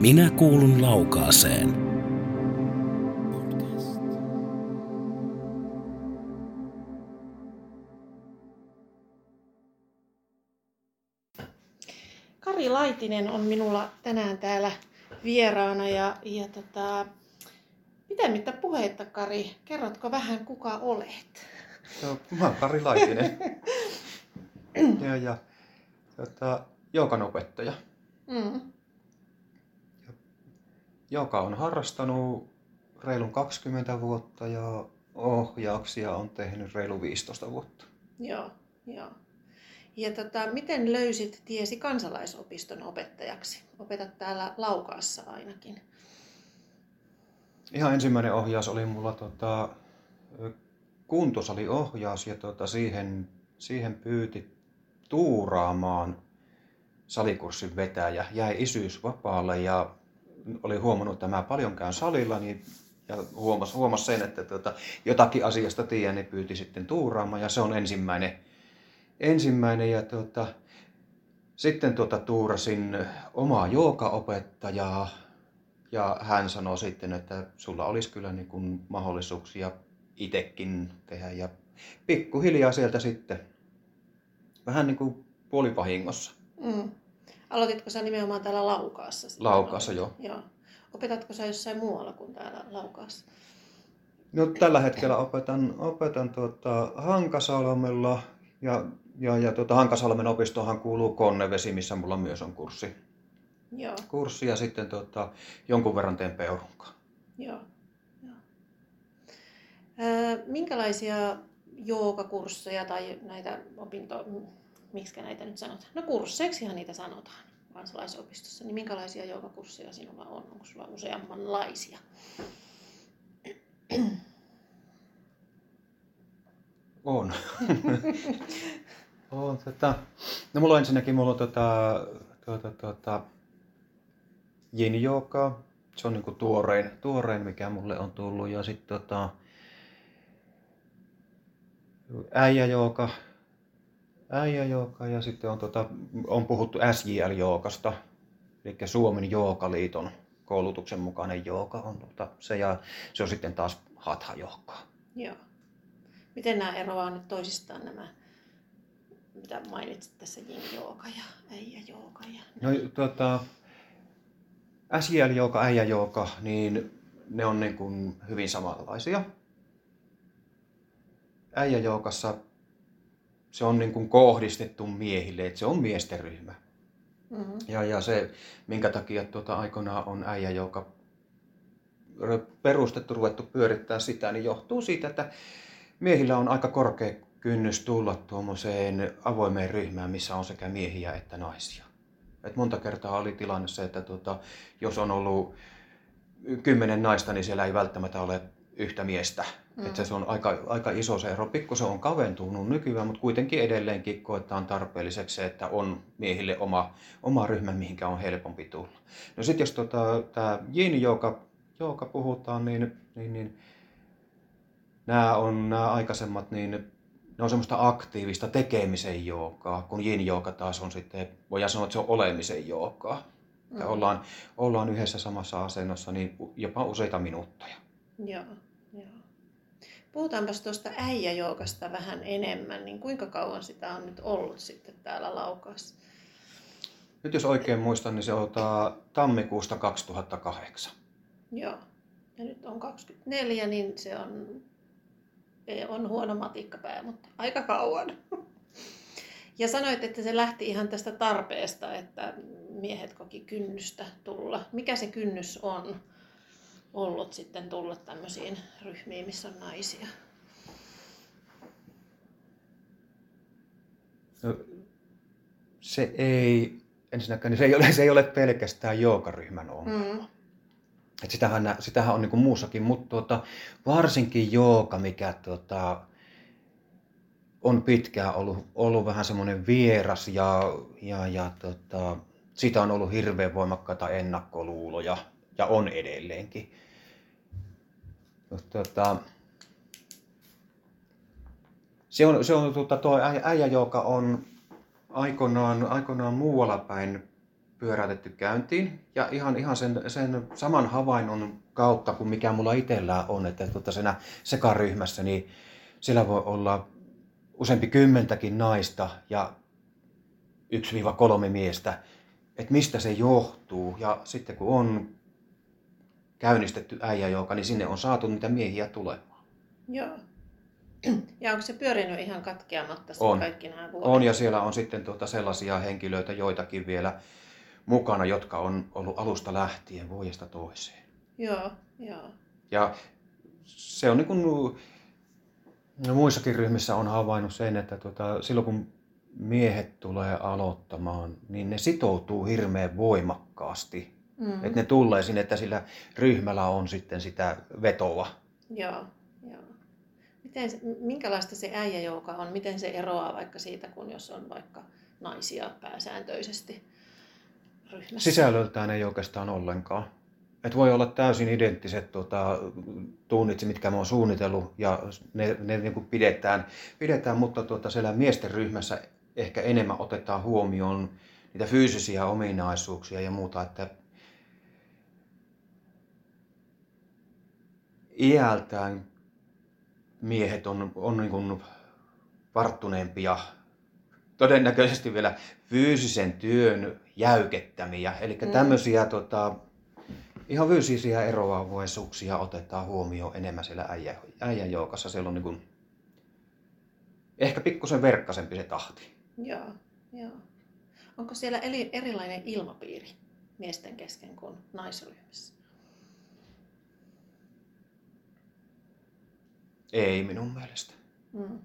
Minä kuulun laukaaseen. Kari Laitinen on minulla tänään täällä vieraana ja, ja tota, pitemmittä puheitta Kari, kerrotko vähän kuka olet? Joo, mä oon Kari Laitinen. ja, ja tota, joogan opettaja. Mm. Joka on harrastanut reilun 20 vuotta ja ohjauksia on tehnyt reilu 15 vuotta. Joo, joo. Ja tota, miten löysit tiesi kansalaisopiston opettajaksi? Opetat täällä Laukaassa ainakin. Ihan ensimmäinen ohjaus oli mulla tota, kuntosaliohjaus ja tota, siihen, siihen pyyti tuuraamaan salikurssin vetäjä. Jäi isyys vapaalle ja oli huomannut, että mä paljon käyn salilla, niin ja huomasi, huomasi sen, että tuota, jotakin asiasta tiedän, niin pyyti sitten tuuraamaan ja se on ensimmäinen. ensimmäinen ja tuota, sitten tuota, tuurasin omaa joogaopettajaa ja hän sanoi sitten, että sulla olisi kyllä niin kuin mahdollisuuksia itsekin tehdä ja pikkuhiljaa sieltä sitten vähän niin kuin puolivahingossa. Mm. Aloititko sä nimenomaan täällä Laukaassa? Laukaassa, joo. joo. Opetatko sä jossain muualla kuin täällä Laukaassa? No, tällä hetkellä opetan, opetan tuota Hankasalmella ja, ja, ja tuota Hankasalmen opistohan kuuluu Konnevesi, missä mulla myös on kurssi. Joo, kurssi ja sitten tuota, jonkun verran teen peurunkaan. joo. joo. Öö, minkälaisia joogakursseja tai näitä opinto... Miksi näitä nyt sanotaan? No kursseiksihan niitä sanotaan kansalaisopistossa. Niin minkälaisia joogakursseja sinulla on? Onko sulla useammanlaisia? On. on tota, no mulla on ensinnäkin mulla on tota, tuota, tuota, yin joka. Se on niinku tuorein, tuorein, mikä mulle on tullut. Ja sitten tota, äijä joka. Äijä joka ja sitten on, tota, on puhuttu SJL-jookasta, eli Suomen jookaliiton koulutuksen mukainen jooga on tota, se ja se on sitten taas hatha joogaa. Joo. Miten nämä eroavat nyt toisistaan nämä, mitä mainitsit tässä yin jooga ja äijä jooga? Ja... No tota, SJL jooga, äijä jooga, niin ne on niin kuin hyvin samanlaisia. Äijä joogassa se on niin kuin kohdistettu miehille, että se on miesten ryhmä. Mm-hmm. Ja, ja se, minkä takia tuota aikoinaan on äijä, joka perustettu, ruvettu pyörittää sitä, niin johtuu siitä, että miehillä on aika korkea kynnys tulla tuommoiseen avoimeen ryhmään, missä on sekä miehiä että naisia. Et monta kertaa oli tilanne se, että tuota, jos on ollut kymmenen naista, niin siellä ei välttämättä ole yhtä miestä. Mm. Että se on aika, aika iso se ero. Pikkusen on kaventunut nykyään, mutta kuitenkin edelleenkin koetaan tarpeelliseksi se, että on miehille oma, oma ryhmä, mihinkä on helpompi tulla. No sitten jos tota, tämä yin joka, joka puhutaan, niin, niin, niin nämä on nämä aikaisemmat, niin ne on semmoista aktiivista tekemisen jookaa, kun yin jooga taas on sitten, voidaan sanoa, että se on olemisen jookaa. Mm. Ollaan, ollaan yhdessä samassa asennossa niin jopa useita minuutteja. Joo. Puhutaanpas tuosta äijäjoukasta vähän enemmän, niin kuinka kauan sitä on nyt ollut sitten täällä Laukaassa? Nyt jos oikein muistan, niin se on tammikuusta 2008. Joo. Ja nyt on 24, niin se on, on huono matikkapää, mutta aika kauan. Ja sanoit, että se lähti ihan tästä tarpeesta, että miehet koki kynnystä tulla. Mikä se kynnys on ollut sitten tulla tämmöisiin ryhmiin, missä on naisia? No, se ei, ensinnäkään niin se ei ole, se ei ole pelkästään joogaryhmän ongelma. Mm. Et sitähän, sitähän on niin kuin muussakin, mutta tuota, varsinkin jooga, mikä tuota, on pitkään ollut, ollut vähän semmoinen vieras ja, ja, ja tota, siitä on ollut hirveän voimakkaita ennakkoluuloja ja on edelleenkin. Tota, se on, se on tuota, tuo äijä, joka on aikoinaan, aikoinaan muualla päin pyöräytetty käyntiin. Ja ihan, ihan sen, sen saman havainnon kautta kuin mikä mulla itsellään on, että tuota, siinä sekaryhmässä, niin siellä voi olla useampi kymmentäkin naista ja 1-3 miestä, että mistä se johtuu. Ja sitten kun on käynnistetty äijäjouka, niin sinne on saatu niitä miehiä tulemaan. Joo. Ja onko se pyörinyt ihan katkeamatta on. kaikki nämä vuodet? On, ja siellä on sitten tuota sellaisia henkilöitä, joitakin vielä mukana, jotka on ollut alusta lähtien vuodesta toiseen. Joo, joo. Ja se on niin kuin, no muissakin ryhmissä on havainnut sen, että tuota, silloin kun miehet tulee aloittamaan, niin ne sitoutuu hirveän voimakkaasti. Mm. Että ne tulee sinne, että sillä ryhmällä on sitten sitä vetoa. Joo, joo. Miten, minkälaista se äijäjouka on? Miten se eroaa vaikka siitä, kun jos on vaikka naisia pääsääntöisesti ryhmässä? Sisällöltään ei oikeastaan ollenkaan. Et voi olla täysin identtiset tuota, tunnit, mitkä mä oon suunnitellut, ja ne, ne niin kuin pidetään, pidetään, mutta tuota, siellä miesten ryhmässä ehkä enemmän otetaan huomioon niitä fyysisiä ominaisuuksia ja muuta, että iältään miehet on, on niin kuin varttuneempia, todennäköisesti vielä fyysisen työn jäykettämiä. Eli mm. tämmöisiä tota, ihan fyysisiä eroavaisuuksia otetaan huomioon enemmän siellä äijä, äijän joukassa. Siellä on niin kuin, ehkä pikkusen verkkasempi se tahti. Joo, joo. Onko siellä erilainen ilmapiiri miesten kesken kuin naisryhmässä? Ei minun mielestä. Mm.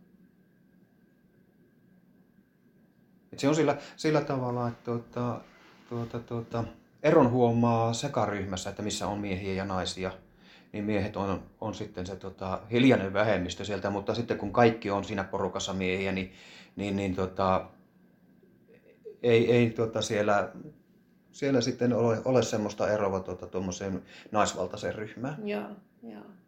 Et se on sillä, sillä tavalla, että tuota, tuota, tuota, eron huomaa sekaryhmässä, että missä on miehiä ja naisia, niin miehet on, on sitten se tota, hiljainen vähemmistö sieltä, mutta sitten kun kaikki on siinä porukassa miehiä, niin, niin, niin tota, ei, ei tota siellä, siellä sitten ole, ole semmoista eroa tuota, tuommoiseen naisvaltaiseen ryhmään. Joo, joo, joo.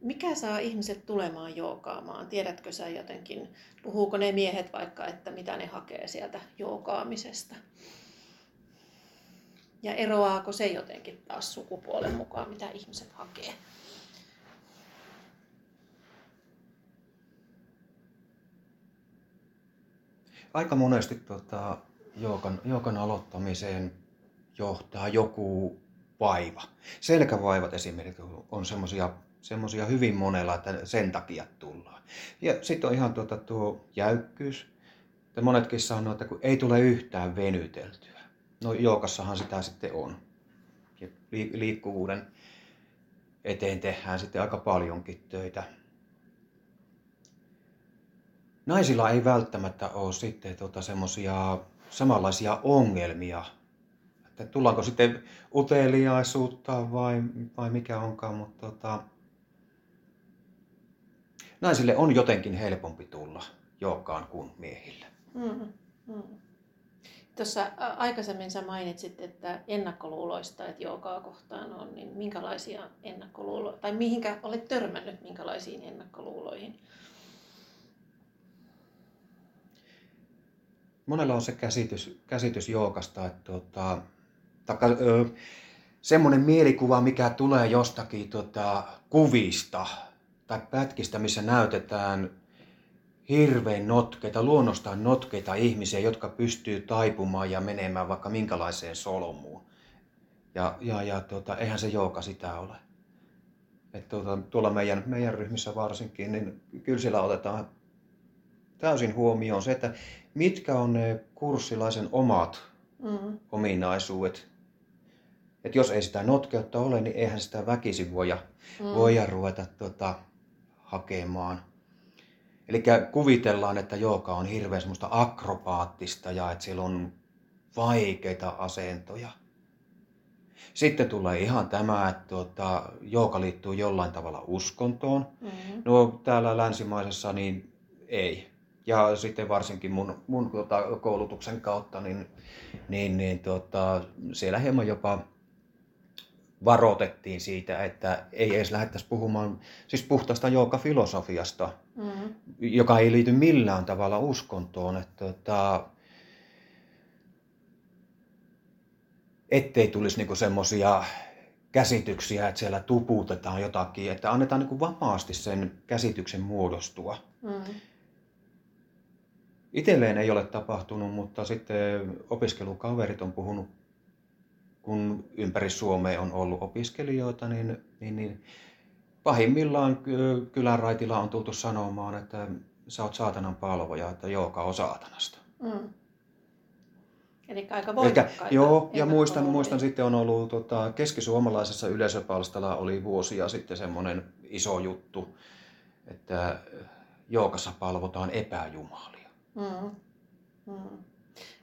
Mikä saa ihmiset tulemaan jookaamaan? Tiedätkö sä jotenkin, puhuuko ne miehet vaikka, että mitä ne hakee sieltä jookaamisesta? Ja eroaako se jotenkin taas sukupuolen mukaan, mitä ihmiset hakee? Aika monesti tota, joogan, joogan aloittamiseen johtaa joku vaiva. Selkävaivat esimerkiksi on semmoisia semmoisia hyvin monella, että sen takia tullaan. Ja sitten on ihan tuota, tuo jäykkyys. Ja monetkin sanoo, että kun ei tule yhtään venyteltyä. No joukassahan sitä sitten on. Ja liikkuvuuden eteen tehdään sitten aika paljonkin töitä. Naisilla ei välttämättä ole sitten tuota semmoisia samanlaisia ongelmia. Että tullaanko sitten uteliaisuutta vai, vai mikä onkaan, mutta tota, naisille on jotenkin helpompi tulla jookaan kuin miehille. Mm, mm. Tuossa aikaisemmin sä mainitsit, että ennakkoluuloista, että joogaa kohtaan on, niin minkälaisia ennakkoluuloja, tai mihinkä olet törmännyt, minkälaisiin ennakkoluuloihin? Monella on se käsitys, käsitys jookasta, että tuota, taka, ö, semmoinen mielikuva, mikä tulee jostakin tuota, kuvista, tai pätkistä, missä näytetään hirveän notkeita, luonnostaan notkeita ihmisiä, jotka pystyy taipumaan ja menemään vaikka minkälaiseen solmuun. Ja, ja, ja tuota, eihän se jooka sitä ole. Et tuota, tuolla meidän, meidän ryhmissä varsinkin, niin kyllä siellä otetaan täysin huomioon se, että mitkä on ne kurssilaisen omat mm. ominaisuudet. Et jos ei sitä notkeutta ole, niin eihän sitä väkisin voida, mm. voida ruveta tuota, hakemaan. Eli kuvitellaan, että jooga on hirveän semmoista akrobaattista ja että siellä on vaikeita asentoja. Sitten tulee ihan tämä, että tuota, jooga liittyy jollain tavalla uskontoon. Mm-hmm. No täällä länsimaisessa niin ei. Ja sitten varsinkin mun, mun tuota, koulutuksen kautta, niin, niin, niin tuota, siellä hieman jopa varoitettiin siitä, että ei edes lähdettäisi puhumaan siis puhtaasta filosofiasta, mm. joka ei liity millään tavalla uskontoon. Että, että, ettei tulisi niinku semmoisia käsityksiä, että siellä tuputetaan jotakin, että annetaan niinku vapaasti sen käsityksen muodostua. Mm. Itelleen ei ole tapahtunut, mutta sitten opiskelukaverit on puhunut, kun ympäri Suomea on ollut opiskelijoita, niin, niin, niin pahimmillaan kylän raitilla on tultu sanomaan, että sä oot saatanan palvoja, että jooka on saatanasta. Mm. Eli aika voimakkaita. joo, ja muistan, muistan sitten on ollut tota, keskisuomalaisessa yleisöpalstalla oli vuosia sitten semmoinen iso juttu, että jookassa palvotaan epäjumalia. Mm. Mm.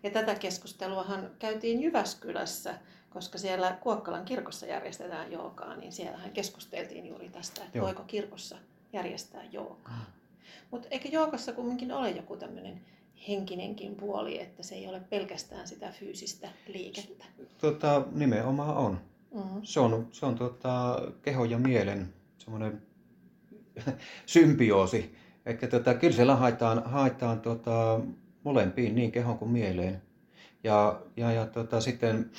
Ja tätä keskusteluahan käytiin Jyväskylässä, koska siellä Kuokkalan kirkossa järjestetään jookaa, niin siellähän keskusteltiin juuri tästä, että Joo. voiko kirkossa järjestää jookaa. Mm. Mutta eikö jookassa kumminkin ole joku tämmöinen henkinenkin puoli, että se ei ole pelkästään sitä fyysistä liikettä? Tota, nimenomaan on. Mm-hmm. Se on, se on tota, keho ja mielen semmoinen symbioosi. Eli tota, kyllä siellä haetaan, haetaan tota, molempiin, niin kehon kuin mieleen. Ja, ja, ja tota, sitten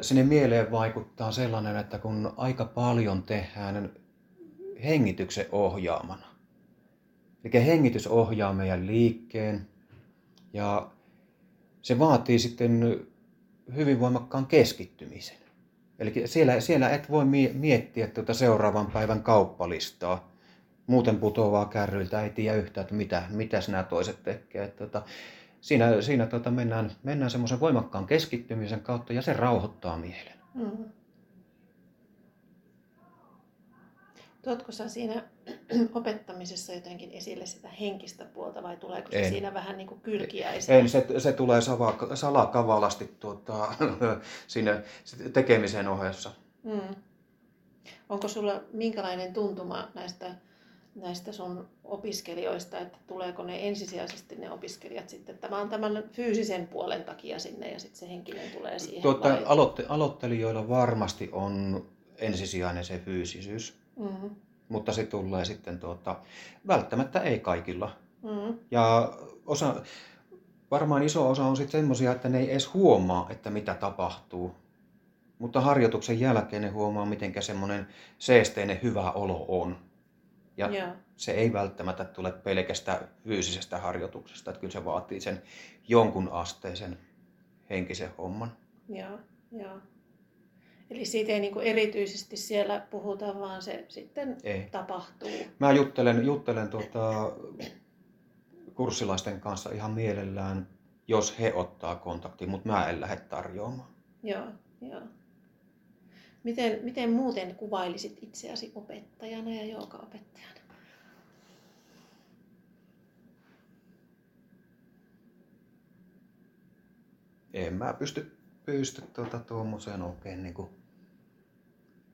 sinne mieleen vaikuttaa sellainen, että kun aika paljon tehdään hengityksen ohjaamana. Eli hengitys ohjaa meidän liikkeen ja se vaatii sitten hyvin voimakkaan keskittymisen. Eli siellä, siellä et voi miettiä tuota seuraavan päivän kauppalistaa. Muuten putoavaa kärryiltä, ei tiedä yhtään, että mitä, mitä nämä toiset tekevät. Tuota, siinä siinä tuota, mennään, mennään semmoisen voimakkaan keskittymisen kautta ja se rauhoittaa mielen. Mm. Tuotko sä siinä opettamisessa jotenkin esille sitä henkistä puolta vai tuleeko se en. siinä vähän niin kuin kylkiäisenä? En, se, se tulee salakavalasti tuota, siinä tekemisen ohessa. Mm. Onko sulla minkälainen tuntuma näistä, näistä sun opiskelijoista, että tuleeko ne ensisijaisesti ne opiskelijat sitten tämän, tämän fyysisen puolen takia sinne ja sitten se henkinen tulee siihen? Tuota, aloitte, aloittelijoilla varmasti on ensisijainen se fyysisyys Mm. Mutta se tulee sitten tuota, välttämättä ei kaikilla. Mm. Ja osa, varmaan iso osa on sitten semmoisia, että ne ei edes huomaa, että mitä tapahtuu. Mutta harjoituksen jälkeen ne huomaa, miten semmoinen seesteinen hyvä olo on. Ja yeah. se ei välttämättä tule pelkästään fyysisestä harjoituksesta, että kyllä se vaatii sen jonkun asteisen henkisen homman. Joo, joo. Eli siitä ei niin erityisesti siellä puhuta, vaan se sitten ei. tapahtuu. Mä juttelen, juttelen tuota, kurssilaisten kanssa ihan mielellään, jos he ottaa kontaktin, mutta mä en lähde tarjoamaan. Joo, joo. Miten, miten muuten kuvailisit itseäsi opettajana ja joogaopettajana? En mä pysty, pysty tuota, tuommoiseen oikein niin kuin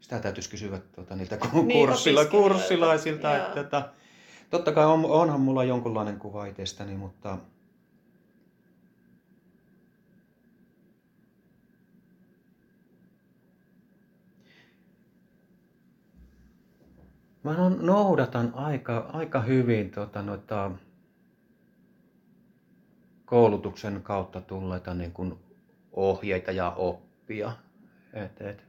sitä täytyisi kysyä tuota, niiltä niin, kurssilla, kurssilaisilta. Että, että, tota, totta kai on, onhan mulla jonkunlainen kuva itsestäni, mutta Mä noudatan aika, aika hyvin tuota, noita koulutuksen kautta tulleita niin kuin ohjeita ja oppia. Et, et,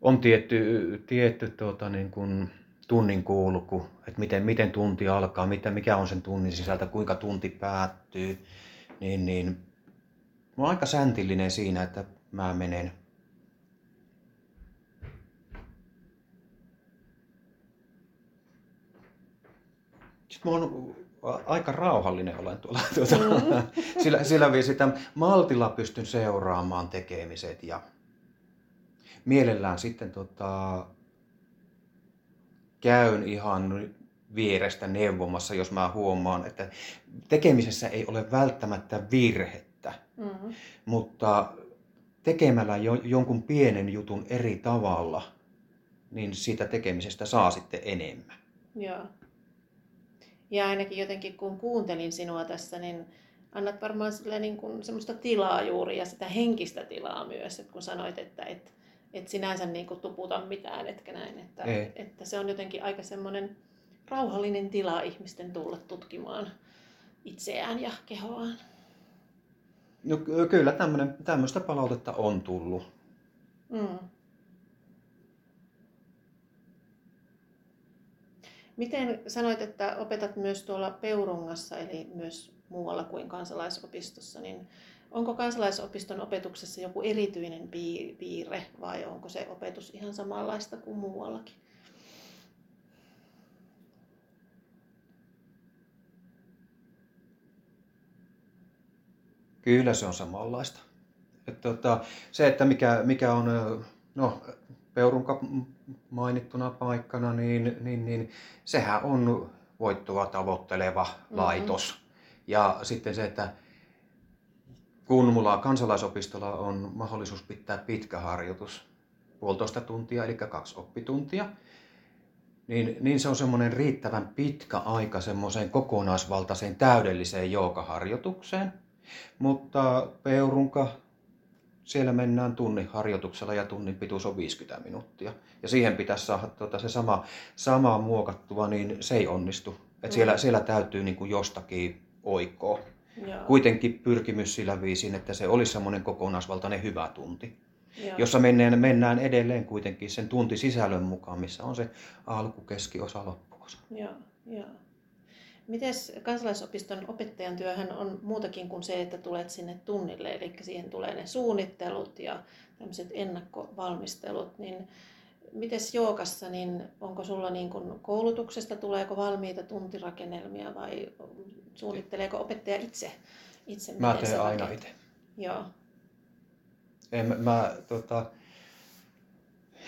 on tietty, tietty tuota, niin kuin tunnin kulku, että miten, miten tunti alkaa, mitä, mikä on sen tunnin sisältä, kuinka tunti päättyy, niin, niin. Mä oon aika säntillinen siinä, että mä menen Sitten mä oon aika rauhallinen olen tuolla. Tuota, mm. sillä, sillä viisi, että maltilla pystyn seuraamaan tekemiset ja mielellään sitten tota, käyn ihan vierestä neuvomassa, jos mä huomaan, että tekemisessä ei ole välttämättä virhettä, mm-hmm. mutta tekemällä jo, jonkun pienen jutun eri tavalla, niin siitä tekemisestä saa sitten enemmän. Joo. Ja ainakin jotenkin kun kuuntelin sinua tässä, niin annat varmaan niin kuin semmoista tilaa juuri ja sitä henkistä tilaa myös, että kun sanoit, että et, et sinänsä niin kuin tuputa mitään, etkä näin, että, että se on jotenkin aika semmoinen rauhallinen tila ihmisten tulla tutkimaan itseään ja kehoaan. No, kyllä tämmöistä palautetta on tullut. Mm. Miten sanoit, että opetat myös tuolla Peurungassa, eli myös muualla kuin kansalaisopistossa, niin onko kansalaisopiston opetuksessa joku erityinen piirre vai onko se opetus ihan samanlaista kuin muuallakin? Kyllä se on samanlaista. Että, tota, se, että mikä, mikä on no, Peurunka mainittuna paikkana, niin, niin, niin sehän on voittoa tavoitteleva mm-hmm. laitos. Ja sitten se, että kun mulla kansalaisopistolla on mahdollisuus pitää pitkä harjoitus, puolitoista tuntia, eli kaksi oppituntia, niin, niin se on semmoinen riittävän pitkä aika semmoiseen kokonaisvaltaiseen täydelliseen joogaharjoitukseen. Mutta Peurunka siellä mennään tunnin harjoituksella ja tunnin pituus on 50 minuuttia. Ja siihen pitäisi saada tuota, se sama, sama muokattua, niin se ei onnistu. Et mm. siellä, siellä täytyy niin kuin jostakin oikoa. Joo. Kuitenkin pyrkimys sillä viisin, että se olisi semmoinen kokonaisvaltainen hyvä tunti. Joo. Jossa mennään, mennään edelleen kuitenkin sen tuntisisällön mukaan, missä on se alku, keskiosa, loppuosa. Joo, joo. Miten kansalaisopiston opettajan työhän on muutakin kuin se, että tulet sinne tunnille, eli siihen tulee ne suunnittelut ja tämmöiset ennakkovalmistelut, niin miten jookassa, niin onko sulla niin kuin koulutuksesta, tuleeko valmiita tuntirakennelmia vai suunnitteleeko opettaja itse? itse mä teen aina itse. Joo. En, mä, tota,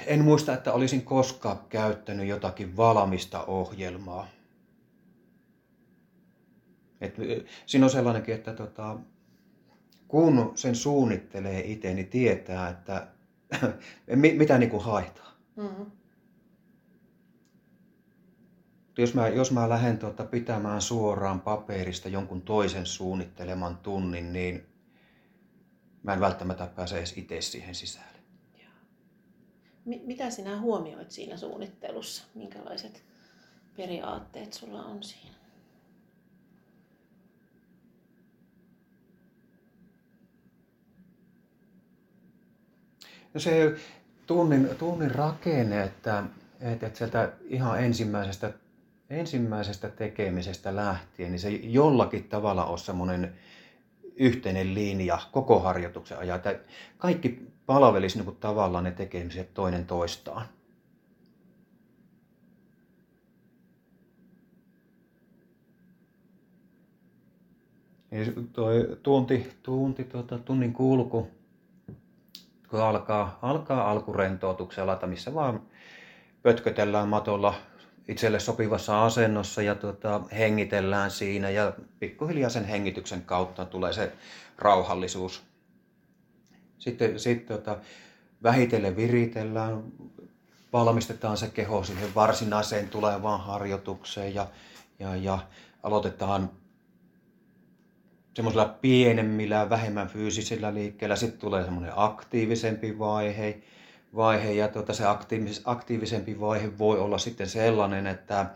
en muista, että olisin koskaan käyttänyt jotakin valmista ohjelmaa. Et, siinä on sellainenkin, että tota, kun sen suunnittelee itse, niin tietää, että mitä niin kuin haetaan. Mm-hmm. Jos mä, jos mä lähden tuota pitämään suoraan paperista jonkun toisen suunnitteleman tunnin, niin mä en välttämättä pääse edes itse siihen sisälle. Mitä sinä huomioit siinä suunnittelussa? Minkälaiset periaatteet sulla on siinä? No se tunnin, tunnin rakenne, että, että, että sieltä ihan ensimmäisestä, ensimmäisestä tekemisestä lähtien, niin se jollakin tavalla on semmoinen yhteinen linja koko harjoituksen ajan. Että kaikki palvelisi niin tavallaan ne tekemiset toinen toistaan. toi tunti, tunti tuota, tunnin kulku kun alkaa, alkaa alkurentoutuksella, missä vaan pötkötellään matolla itselle sopivassa asennossa ja tuota, hengitellään siinä ja pikkuhiljaa sen hengityksen kautta tulee se rauhallisuus. Sitten, sitten tuota, vähitellen viritellään, valmistetaan se keho siihen varsinaiseen tulevaan harjoitukseen ja, ja, ja aloitetaan semmoisella pienemmillä, vähemmän fyysisillä liikkeellä. Sitten tulee semmoinen aktiivisempi vaihe, vaihe ja tuota, se aktiivis, aktiivisempi vaihe voi olla sitten sellainen, että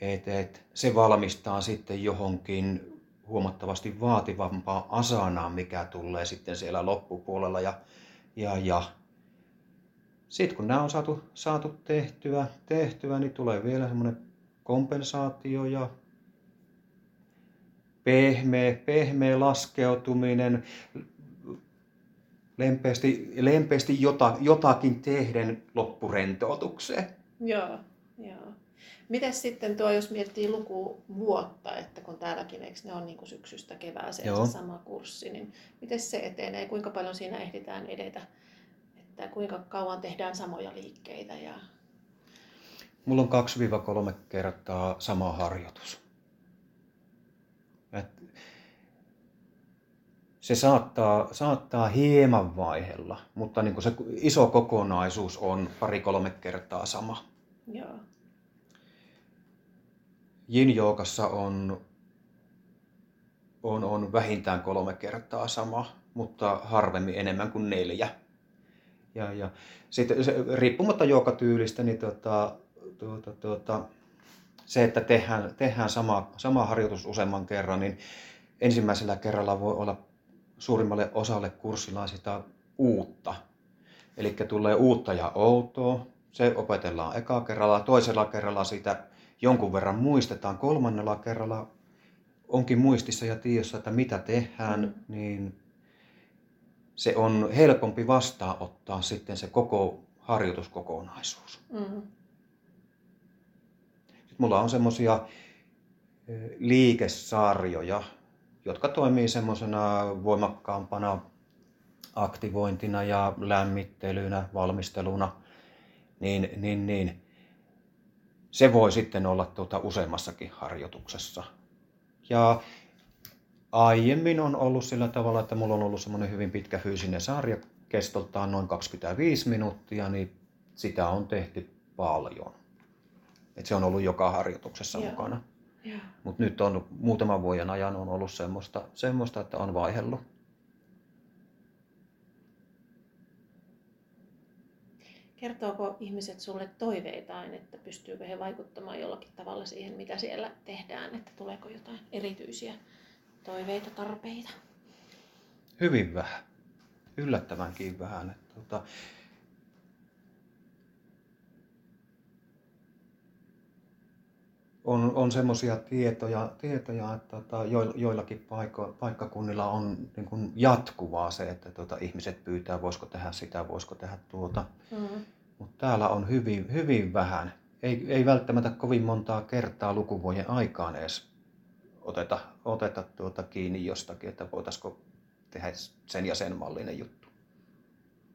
et, et, se valmistaa sitten johonkin huomattavasti vaativampaa asanaa, mikä tulee sitten siellä loppupuolella. Ja, ja, ja. Sitten kun nämä on saatu, saatu tehtyä, tehtyä, niin tulee vielä semmoinen kompensaatio ja pehmeä, pehmeä laskeutuminen, lempeästi, lempeästi jota, jotakin tehden loppurentoutukseen. Joo, joo. Mites sitten tuo, jos miettii lukuvuotta, että kun täälläkin eikö ne on niin kuin syksystä kevääseen se sama kurssi, niin miten se etenee, kuinka paljon siinä ehditään edetä, että kuinka kauan tehdään samoja liikkeitä? Ja... Mulla on 2-3 kertaa sama harjoitus. Se saattaa, saattaa hieman vaihella, mutta niin kuin se iso kokonaisuus on pari-kolme kertaa sama. Joo. Yin joogassa on, on, on vähintään kolme kertaa sama, mutta harvemmin enemmän kuin neljä. Ja, ja sitten se, riippumatta joogatyylistä, niin tota, tuota, tuota, se, että tehdään, tehdään sama, sama harjoitus useamman kerran, niin ensimmäisellä kerralla voi olla suurimmalle osalle kurssilaisista uutta. Eli tulee uutta ja outoa. Se opetellaan eka kerralla, toisella kerralla sitä jonkun verran muistetaan, kolmannella kerralla onkin muistissa ja tiedossa, että mitä tehdään, mm. niin se on helpompi vastaanottaa sitten se koko harjoituskokonaisuus. Mm. Mulla on semmoisia liikesarjoja, jotka toimii semmoisena voimakkaampana aktivointina ja lämmittelynä, valmisteluna, niin, niin, niin se voi sitten olla tuota useammassakin harjoituksessa. Ja aiemmin on ollut sillä tavalla, että mulla on ollut semmoinen hyvin pitkä fyysinen sarja, kestoltaan noin 25 minuuttia, niin sitä on tehty paljon. Et se on ollut joka harjoituksessa Joo. mukana. Mutta nyt on muutaman vuoden ajan on ollut semmoista, semmoista että on vaihellut. Kertooko ihmiset sulle toiveitaan, että pystyykö he vaikuttamaan jollakin tavalla siihen, mitä siellä tehdään, että tuleeko jotain erityisiä toiveita, tarpeita? Hyvin vähän. Yllättävänkin vähän. Että, tuota, on, on semmoisia tietoja, tietoja, että tota, joillakin paikko, paikkakunnilla on niin kuin jatkuvaa se, että tota, ihmiset pyytää, voisiko tehdä sitä, voisiko tehdä tuota. Mm. Mutta täällä on hyvin, hyvin vähän. Ei, ei välttämättä kovin montaa kertaa lukuvuoden aikaan edes oteta, oteta tuota kiinni jostakin, että voitaisiko tehdä sen ja sen mallinen juttu.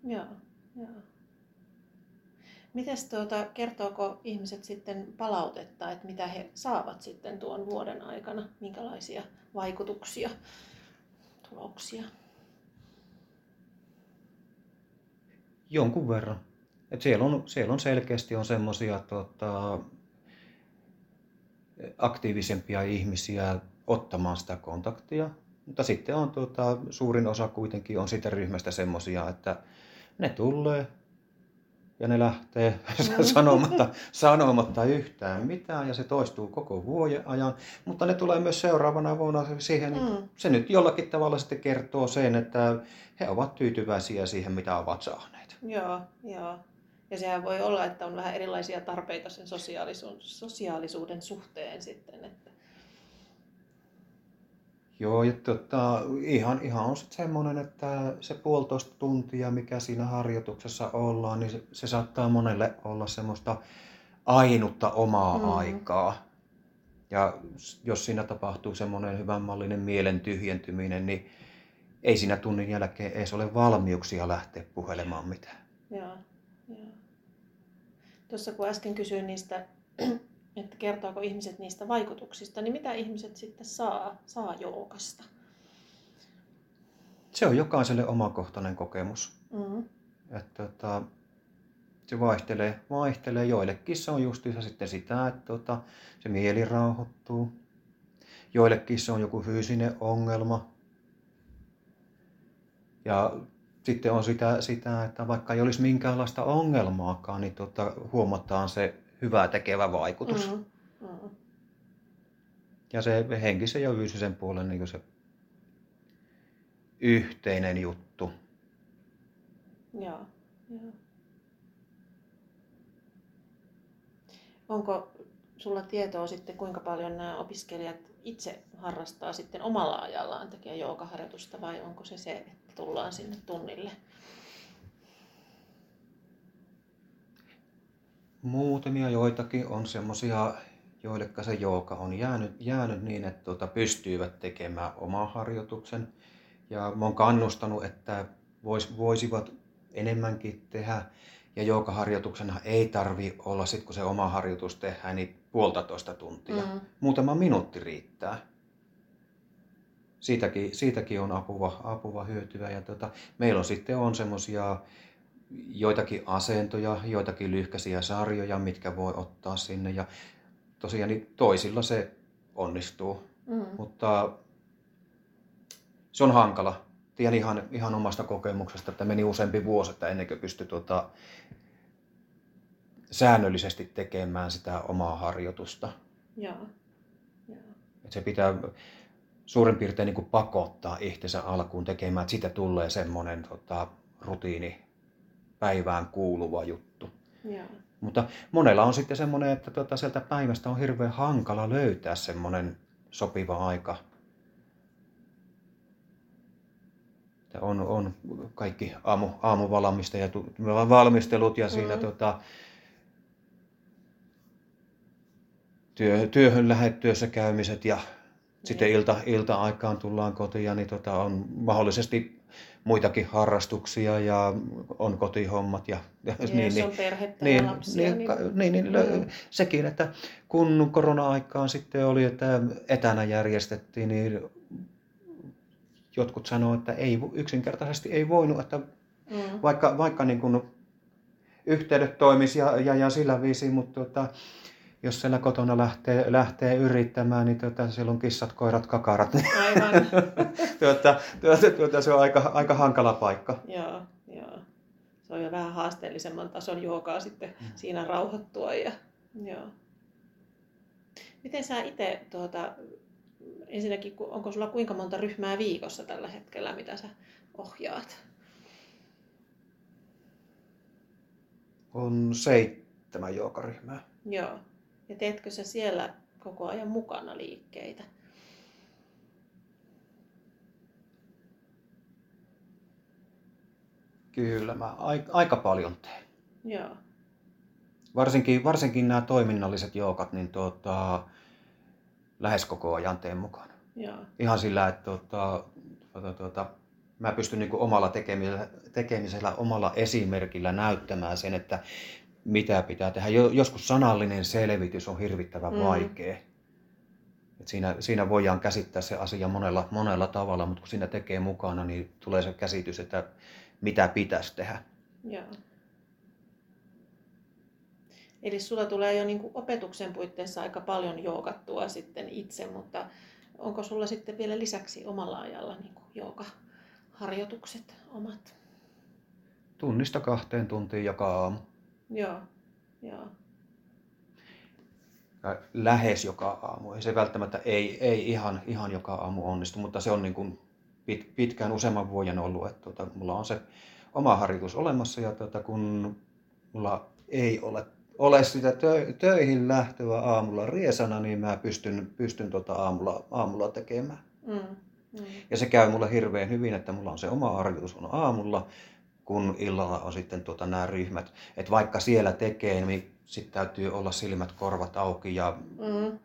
Joo, joo. Mites tuota, kertooko ihmiset sitten palautetta, että mitä he saavat sitten tuon vuoden aikana, minkälaisia vaikutuksia, tuloksia? Jonkun verran. Et siellä, on, siellä on selkeästi on semmoisia tota, aktiivisempia ihmisiä ottamaan sitä kontaktia. Mutta sitten on tota, suurin osa kuitenkin on siitä ryhmästä semmoisia, että ne tulee, ja ne lähtee mm. sanomatta, sanomatta yhtään mitään ja se toistuu koko vuoden ajan. Mutta ne tulee myös seuraavana vuonna siihen, mm. se nyt jollakin tavalla sitten kertoo sen, että he ovat tyytyväisiä siihen, mitä ovat saaneet. Joo, joo. Ja sehän voi olla, että on vähän erilaisia tarpeita sen sosiaalisuuden, sosiaalisuuden suhteen sitten. Että... Joo, ja tota, ihan, ihan on sitten semmoinen, että se puolitoista tuntia, mikä siinä harjoituksessa ollaan, niin se, se saattaa monelle olla semmoista ainutta omaa mm. aikaa. Ja jos siinä tapahtuu semmoinen hyvänmallinen mielen tyhjentyminen, niin ei siinä tunnin jälkeen edes ole valmiuksia lähteä puhelemaan mitään. Joo, joo. Tuossa kun äsken kysyin niistä että kertooko ihmiset niistä vaikutuksista, niin mitä ihmiset sitten saa, saa joukasta? Se on jokaiselle omakohtainen kokemus. Mm-hmm. Että, että, se vaihtelee, vaihtelee. Joillekin se on justiinsa sitten sitä, että tota, se mieli rauhoittuu. Joillekin se on joku fyysinen ongelma. Ja sitten on sitä, sitä että vaikka ei olisi minkäänlaista ongelmaakaan, niin tota, huomataan se hyvää tekevä vaikutus. Mm, mm. Ja se henkisen ja fyysisen puolen niin se yhteinen juttu. Joo, joo. Onko sulla tietoa sitten, kuinka paljon nämä opiskelijat itse harrastaa sitten omalla ajallaan tekee joogaharjoitusta vai onko se se, että tullaan sinne tunnille? Muutamia joitakin on semmoisia, joille se jooga on jäänyt, jäänyt niin, että tuota, pystyivät tekemään oman harjoituksen. Ja mä oon kannustanut, että vois, voisivat enemmänkin tehdä. Ja joogaharjoituksena ei tarvi olla, sit kun se oma harjoitus tehdään, niin puolitoista tuntia. Mm. Muutama minuutti riittää. Siitäkin, siitäkin on apuva, apuva hyötyä. Ja tota, meillä on sitten on semmoisia joitakin asentoja, joitakin lyhkäisiä sarjoja, mitkä voi ottaa sinne. Ja tosiaan niin toisilla se onnistuu, mm. mutta se on hankala. Tiedän ihan, ihan omasta kokemuksesta, että meni useampi vuosi, että ennen kuin pystyi tuota, säännöllisesti tekemään sitä omaa harjoitusta. Joo. Joo. Et se pitää, suurin piirtein niin kuin pakottaa itsensä alkuun tekemään, että siitä tulee semmoinen tota, rutiini, päivään kuuluva juttu. Joo. Mutta monella on sitten semmoinen, että tota, sieltä päivästä on hirveän hankala löytää semmoinen sopiva aika. Että on, on kaikki aamu, aamuvalamista ja tu, valmistelut ja siinä Mm. tota, työ, työhön lähettyössä käymiset ja sitten ilta, ilta-aikaan tullaan kotiin, niin tota, on mahdollisesti muitakin harrastuksia ja on kotihommat ja, ja Ja niin, jos niin, on perhettä niin, ja lapsia, niin, niin, niin, niin Mm. sekin, että kun korona-aikaan sitten oli, että etänä järjestettiin, niin jotkut sanoivat, että ei, yksinkertaisesti ei voinut, että mm, vaikka, vaikka niin kuin yhteydet toimisi ja, ja, ja sillä viisiin, mutta tota, jos siellä kotona lähtee, lähtee yrittämään, niin tota, siellä on kissat, koirat, kakarat. aivan. tuota, tuota, tuota, se on aika, aika hankala paikka. joo, joo. Se on jo vähän haasteellisemman tason joogaa sitten siinä rauhoittua. Ja, joo. Miten sä itse, tuota, ensinnäkin, onko sulla kuinka monta ryhmää viikossa tällä hetkellä, mitä sä ohjaat? On seitsemän joogaryhmää. Joo. Ja teetkö sä siellä koko ajan mukana liikkeitä? Kyllä, mä aika, paljon teen. Joo. Varsinkin, varsinkin nämä toiminnalliset joukat, niin tuota, lähes koko ajan teen mukana. Joo. Ihan sillä, että tuota, tuota, tuota, mä pystyn niin omalla tekemisellä, tekemisellä, omalla esimerkillä näyttämään sen, että mitä pitää tehdä. Jo- Joskus sanallinen selvitys on hirvittävän Mm. vaikea. Et siinä, siinä voidaan käsittää se asia monella, monella tavalla, mutta kun siinä tekee mukana, niin tulee se käsitys, että mitä pitäisi tehdä. Joo. Eli sulla tulee jo niin opetuksen puitteissa aika paljon jookattua sitten itse, mutta onko sulla sitten vielä lisäksi omalla ajalla niin kuin joogaharjoitukset omat? Tunnista kahteen tuntiin joka aamu. Joo, joo, Ja lähes joka aamu. Ei se välttämättä ei, ei ihan, ihan joka aamu onnistu, mutta se on niin kuin pit, pitkään useamman vuoden ollut, että tota, mulla on se oma harjoitus olemassa ja tota, kun mulla ei ole, ole sitä tö, töihin lähtöä aamulla riesana, niin mä pystyn, pystyn tota aamulla, aamulla tekemään. mm, mm, Ja se käy mulle hirveän hyvin, että mulla on se oma harjoitus on aamulla, kun illalla on sitten tuota, nämä ryhmät. Että vaikka siellä tekee, niin sitten täytyy olla silmät korvat auki ja mm,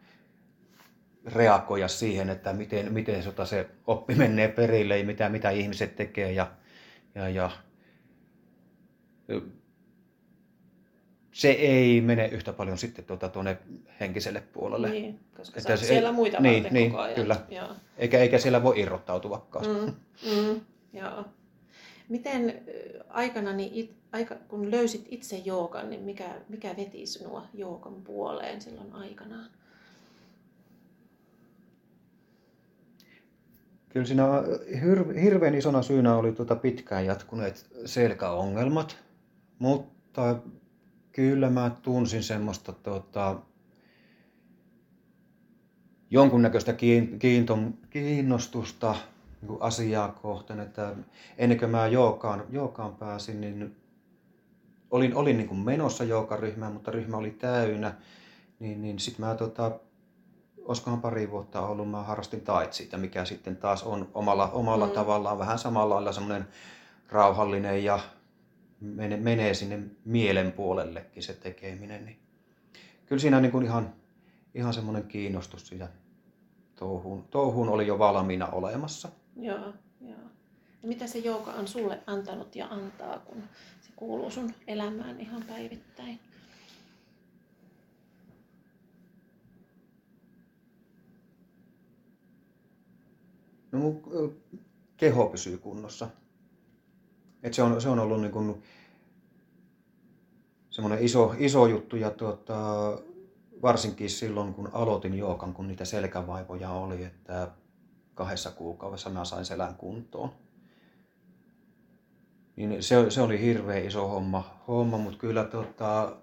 reagoida siihen, että miten, miten sota se oppi menee perille ja mitä, mitä ihmiset tekee. Ja, ja, ja se ei mene yhtä paljon sitten tuota, tuonne henkiselle puolelle. niin, koska Että se- siellä muita niin, varten niin, koko ajan. kyllä. Joo. Eikä, eikä siellä voi irrottautuvakaan. Mm, mm, joo. Miten ö, aikanani, it, aika, kun löysit itse joogan, niin mikä, mikä veti sinua joogan puoleen silloin aikanaan? Kyllä siinä hir- hirveän isona syynä oli tuota pitkään jatkuneet selkäongelmat, mutta kyllä mä tunsin semmoista tuota, jonkunnäköistä kiinnostusta niin asiaa kohtaan, että ennen kuin mä jookaan, jookaan pääsin, niin olin, olin niin kuin menossa jookaryhmään, mutta ryhmä oli täynnä, niin, niin sitten mä tota, olisikohan pari vuotta ollut, mä harrastin taitsia, mikä sitten taas on omalla, omalla Mm. tavallaan vähän samalla lailla semmoinen rauhallinen ja menee, menee sinne mielen puolellekin se tekeminen. Niin kyllä siinä niin kuin ihan, ihan semmoinen kiinnostus siitä touhuun, touhuun oli jo valmiina olemassa. Joo, joo. Ja mitä se jooga on sulle antanut ja antaa, kun se kuuluu sun elämään ihan päivittäin? No mun keho pysyy kunnossa. Et se, on, se on ollut niin kuin semmoinen iso, iso juttu ja tuota, varsinkin silloin kun aloitin jookan, kun niitä selkävaivoja oli, että kahdessa kuukaudessa mä sain selän kuntoon. Niin se, se oli hirveän iso homma, homma mutta kyllä tuota,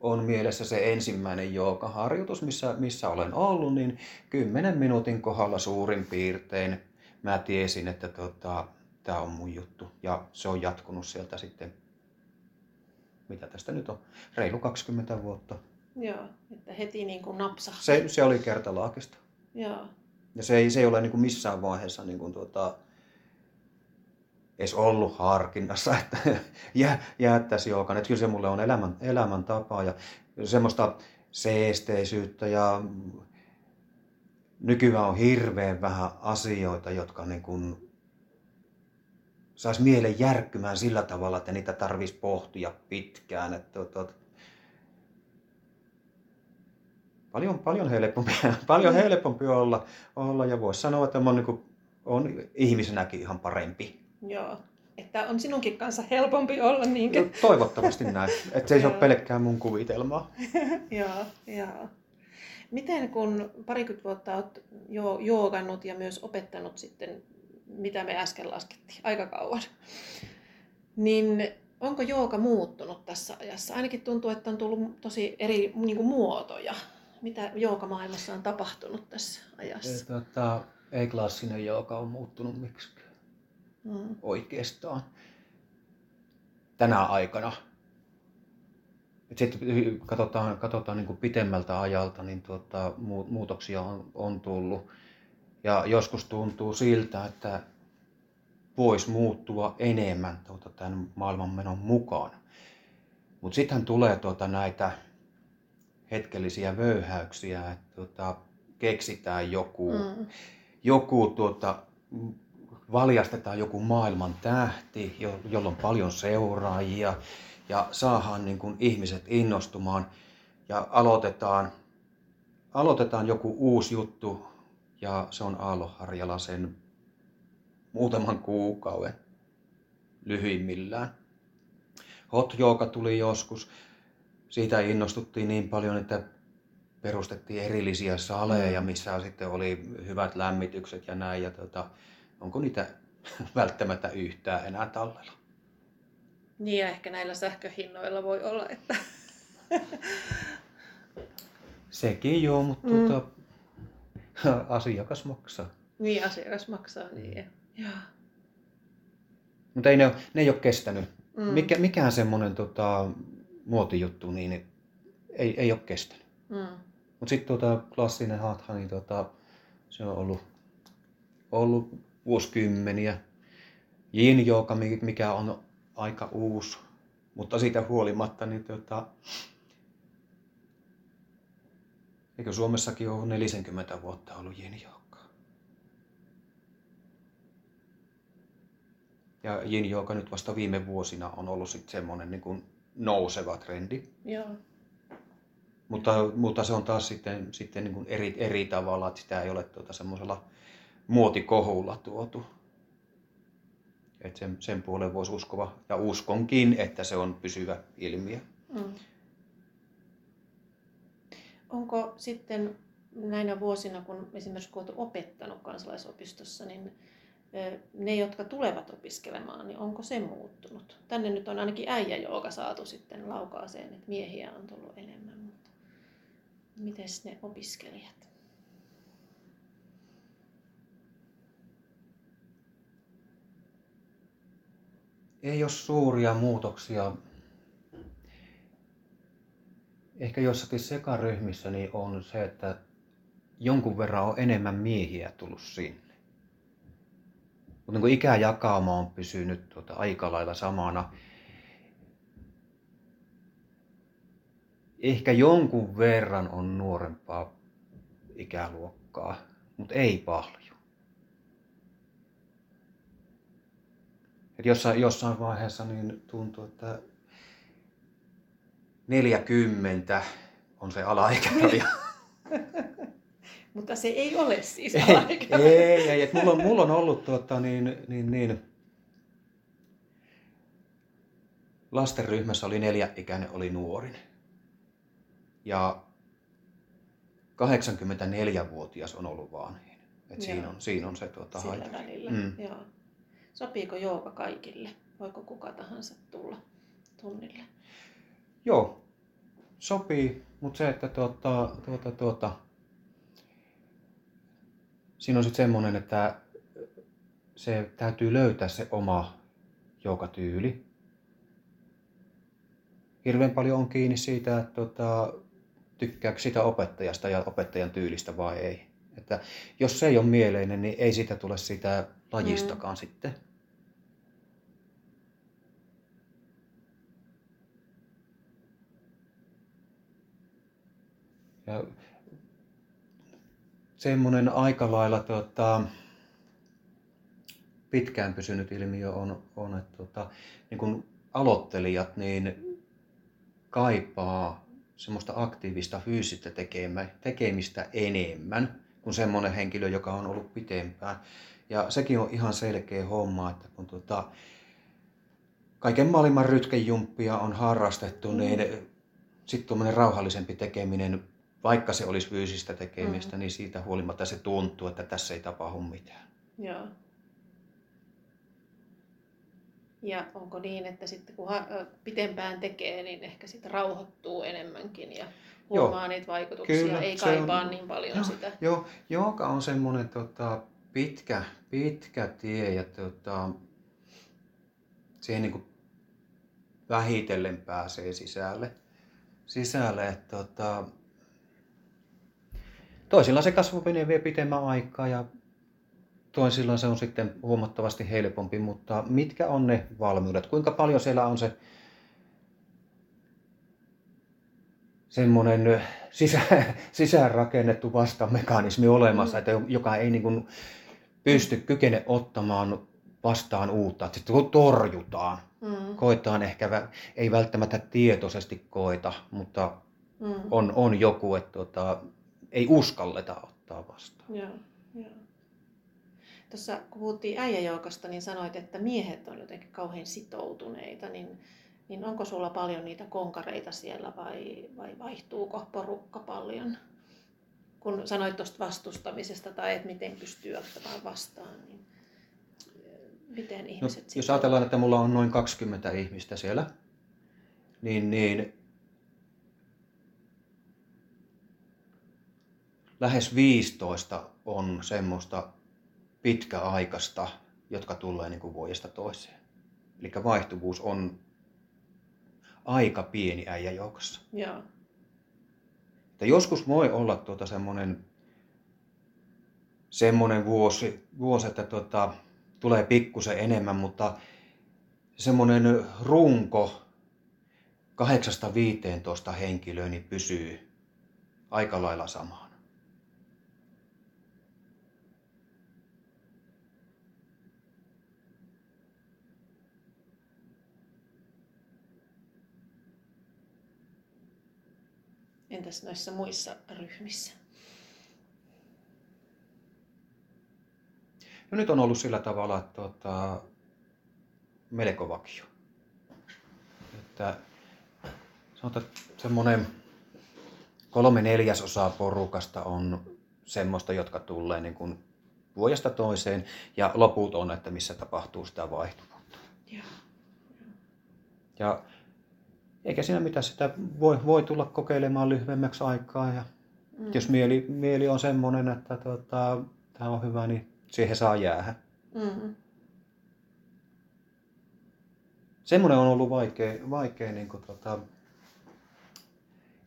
on mielessä se ensimmäinen joogaharjoitus, missä, missä olen ollut, niin 10 minuutin kohdalla suurin piirtein mä tiesin, että tota, tämä on mun juttu. Ja se on jatkunut sieltä sitten, mitä tästä nyt on, reilu 20 vuotta. Joo, että heti niin kuin napsahti. Se, se oli kertalaakista. Joo. Ja se ei, se ei ole niin kuin missään vaiheessa niin kuin tuota, edes ollut harkinnassa, että jä, jättäisi joogan. Että kyllä se mulle on elämän, elämäntapa ja semmoista seesteisyyttä ja nykyään on hirveän vähän asioita, jotka niin kuin saisi mielen järkkymään sillä tavalla, että niitä tarvitsisi pohtia pitkään. Että, että, että paljon, paljon helpompi, paljon helpompi olla, olla ja voisi sanoa, että on, niin kuin, on ihmisenäkin ihan parempi. Joo. Että on sinunkin kanssa helpompi olla niinkö? No, toivottavasti näin. Että se ei ole pelkkää mun kuvitelmaa. joo, joo. Miten kun parikymmentä vuotta olet jo joogannut ja myös opettanut sitten, mitä me äsken laskettiin, aika kauan, niin onko jooga muuttunut tässä ajassa? Ainakin tuntuu, että on tullut tosi eri niin kuin, muotoja. Mitä joogamaailmassa on tapahtunut tässä ajassa? Tota, ei klassinen jooga ole muuttunut miksikään Mm. oikeastaan tänä aikana. Sitten katsotaan, katsotaan niin kuin pitemmältä ajalta, niin tuota, muutoksia on, on tullut. Ja joskus tuntuu siltä, että voisi muuttua enemmän tuota, tämän maailmanmenon mukaan. Mutta sittenhän tulee tuota, näitä hetkellisiä vöyhäyksiä, että tuota, keksitään joku, mm. joku tuota, valjastetaan joku maailman tähti, jolla on paljon seuraajia ja saadaan niin kuin ihmiset innostumaan ja aloitetaan, aloitetaan joku uusi juttu ja se on Aalo Harjala sen muutaman kuukauden lyhyimmillään. Hot Yoga tuli joskus. Siitä innostuttiin niin paljon, että perustettiin erillisiä saleja, mm. missä sitten oli hyvät lämmitykset ja näin. Ja tota, onko niitä välttämättä yhtään enää tallella. Niin ja ehkä näillä sähköhinnoilla voi olla, että... Sekin joo, mutta mm. tuota, asiakas maksaa. Niin, asiakas maksaa, niin. Joo. Mutta ei ne, ne ei ole kestänyt. Mm. Mikä, mikään semmoinen tota, muotijuttu, niin ei, ei ole kestänyt. Mm. Mutta sitten tuota, klassinen hatha, niin tota, se on ollut, ollut vuosikymmeniä. Yin Yoga, mikä on aika uusi, mutta siitä huolimatta, niin tota, eikö Suomessakin ole 40 vuotta ollut Yoga? Ja Yoga nyt vasta viime vuosina on ollut sitten semmoinen niin kuin nouseva trendi. Joo. Mutta, mutta se on taas sitten, sitten niin kuin eri, eri tavalla, että sitä ei ole tuota semmoisella muotikohulla tuotu. Et sen, sen puolen voisi uskova, ja uskonkin, että se on pysyvä ilmiö. Mm. Onko sitten näinä vuosina, kun esimerkiksi olet opettanut kansalaisopistossa, niin ne, jotka tulevat opiskelemaan, niin onko se muuttunut? Tänne nyt on ainakin äijä, joka saatu sitten laukaaseen, että miehiä on tullut enemmän, mutta miten ne opiskelijat? ei ole suuria muutoksia. Ehkä jossakin sekaryhmissä niin on se, että jonkun verran on enemmän miehiä tullut sinne. Mutta niin ikäjakauma on pysynyt tuota aika lailla samana. Ehkä jonkun verran on nuorempaa ikäluokkaa, mutta ei paljon. että jossain, jossain vaiheessa niin tuntuu, että 40 on se alaikäraja. Mutta se ei ole siis alaikäraja. ei, ei, ei. Mulla, on, mulla on ollut tuota, niin, niin, niin, lastenryhmässä oli neljä ikäinen, oli nuorin. Ja 84-vuotias on ollut vanhin. Et siinä, on, siinä on se tuota, Sillä välillä, mm. joo. Sopiiko jooga kaikille? Voiko kuka tahansa tulla tunnille? Joo, sopii, mutta se, että tuota, tuota, tuota, siinä on sitten semmoinen, että se täytyy löytää se oma joukatyyli. Hirveän paljon on kiinni siitä, että tuota, tykkääkö sitä opettajasta ja opettajan tyylistä vai ei. Että jos se ei ole mieleinen, niin ei siitä tule sitä lajistakaan mm. sitten. Ja semmoinen aika lailla tota, pitkään pysynyt ilmiö on, on että tota, niin kun aloittelijat niin kaipaa semmoista aktiivista fyysistä tekemistä enemmän kuin semmoinen henkilö, joka on ollut pitempään. Ja sekin on ihan selkeä homma, että kun tota, kaiken maailman rytkejumppia on harrastettu, mm. niin sitten tuommoinen rauhallisempi tekeminen, vaikka se olisi fyysistä tekemistä, mm. niin siitä huolimatta se tuntuu, että tässä ei tapahdu mitään. Joo. Ja onko niin, että sitten kun pitempään tekee, niin ehkä sitten rauhoittuu enemmänkin ja huomaa joo. niitä vaikutuksia, Kyllä, ei kaipaa on, niin paljon joo, sitä. Joo, joka on semmoinen tota, pitkä, pitkä tie ja tota, siihen niin kuin vähitellen pääsee sisälle. sisälle että, tota, toisilla se kasvaminen vie pitemmän aikaa ja toisilla se on sitten huomattavasti helpompi, mutta mitkä on ne valmiudet? Kuinka paljon siellä on se semmoinen sisä, sisäänrakennettu vastamekanismi olemassa, mm. että joka ei niin kuin pysty kykene ottamaan vastaan uutta, että sitten torjutaan. Mm. Koetaan ehkä, ei välttämättä tietoisesti koeta, mutta mm. on, on joku, että tota, ei uskalleta ottaa vastaan. Joo, joo. Tuossa kun puhuttiin äijäjoukasta, niin sanoit, että miehet on jotenkin kauhean sitoutuneita, niin, niin onko sulla paljon niitä konkareita siellä vai, vai vaihtuuko porukka paljon? Kun sanoit tuosta vastustamisesta tai että miten pystyy ottamaan vastaan, niin miten no, ihmiset no, Jos ajatellaan, että mulla on noin 20 ihmistä siellä, niin, niin lähes 15 on semmoista pitkäaikaista, jotka tulee niin kuin vuodesta toiseen. Eli vaihtuvuus on aika pieni äijäjoukossa. Joo. Että joskus voi olla tuota semmoinen, semmoinen vuosi, vuosi, että tuota, tulee pikkusen enemmän, mutta semmoinen runko 8-15 henkilöä niin pysyy aika lailla samaan. Entäs noissa muissa ryhmissä? No nyt on ollut sillä tavalla, että tuota, melko vakio. Että sanotaan, että semmoinen kolme neljäsosaa porukasta on semmoista, jotka tulee niin kuin vuodesta toiseen ja loput on, että missä tapahtuu sitä vaihtuvuutta. Ja, ja eikä siinä mitään sitä voi, voi tulla kokeilemaan lyhyemmäksi aikaa. Ja mm. Jos mieli, mieli on semmoinen, että tota, tämä on hyvä, niin siihen saa jäädä. Mm. Semmoinen on ollut vaikea, vaikea niin kuin, tota,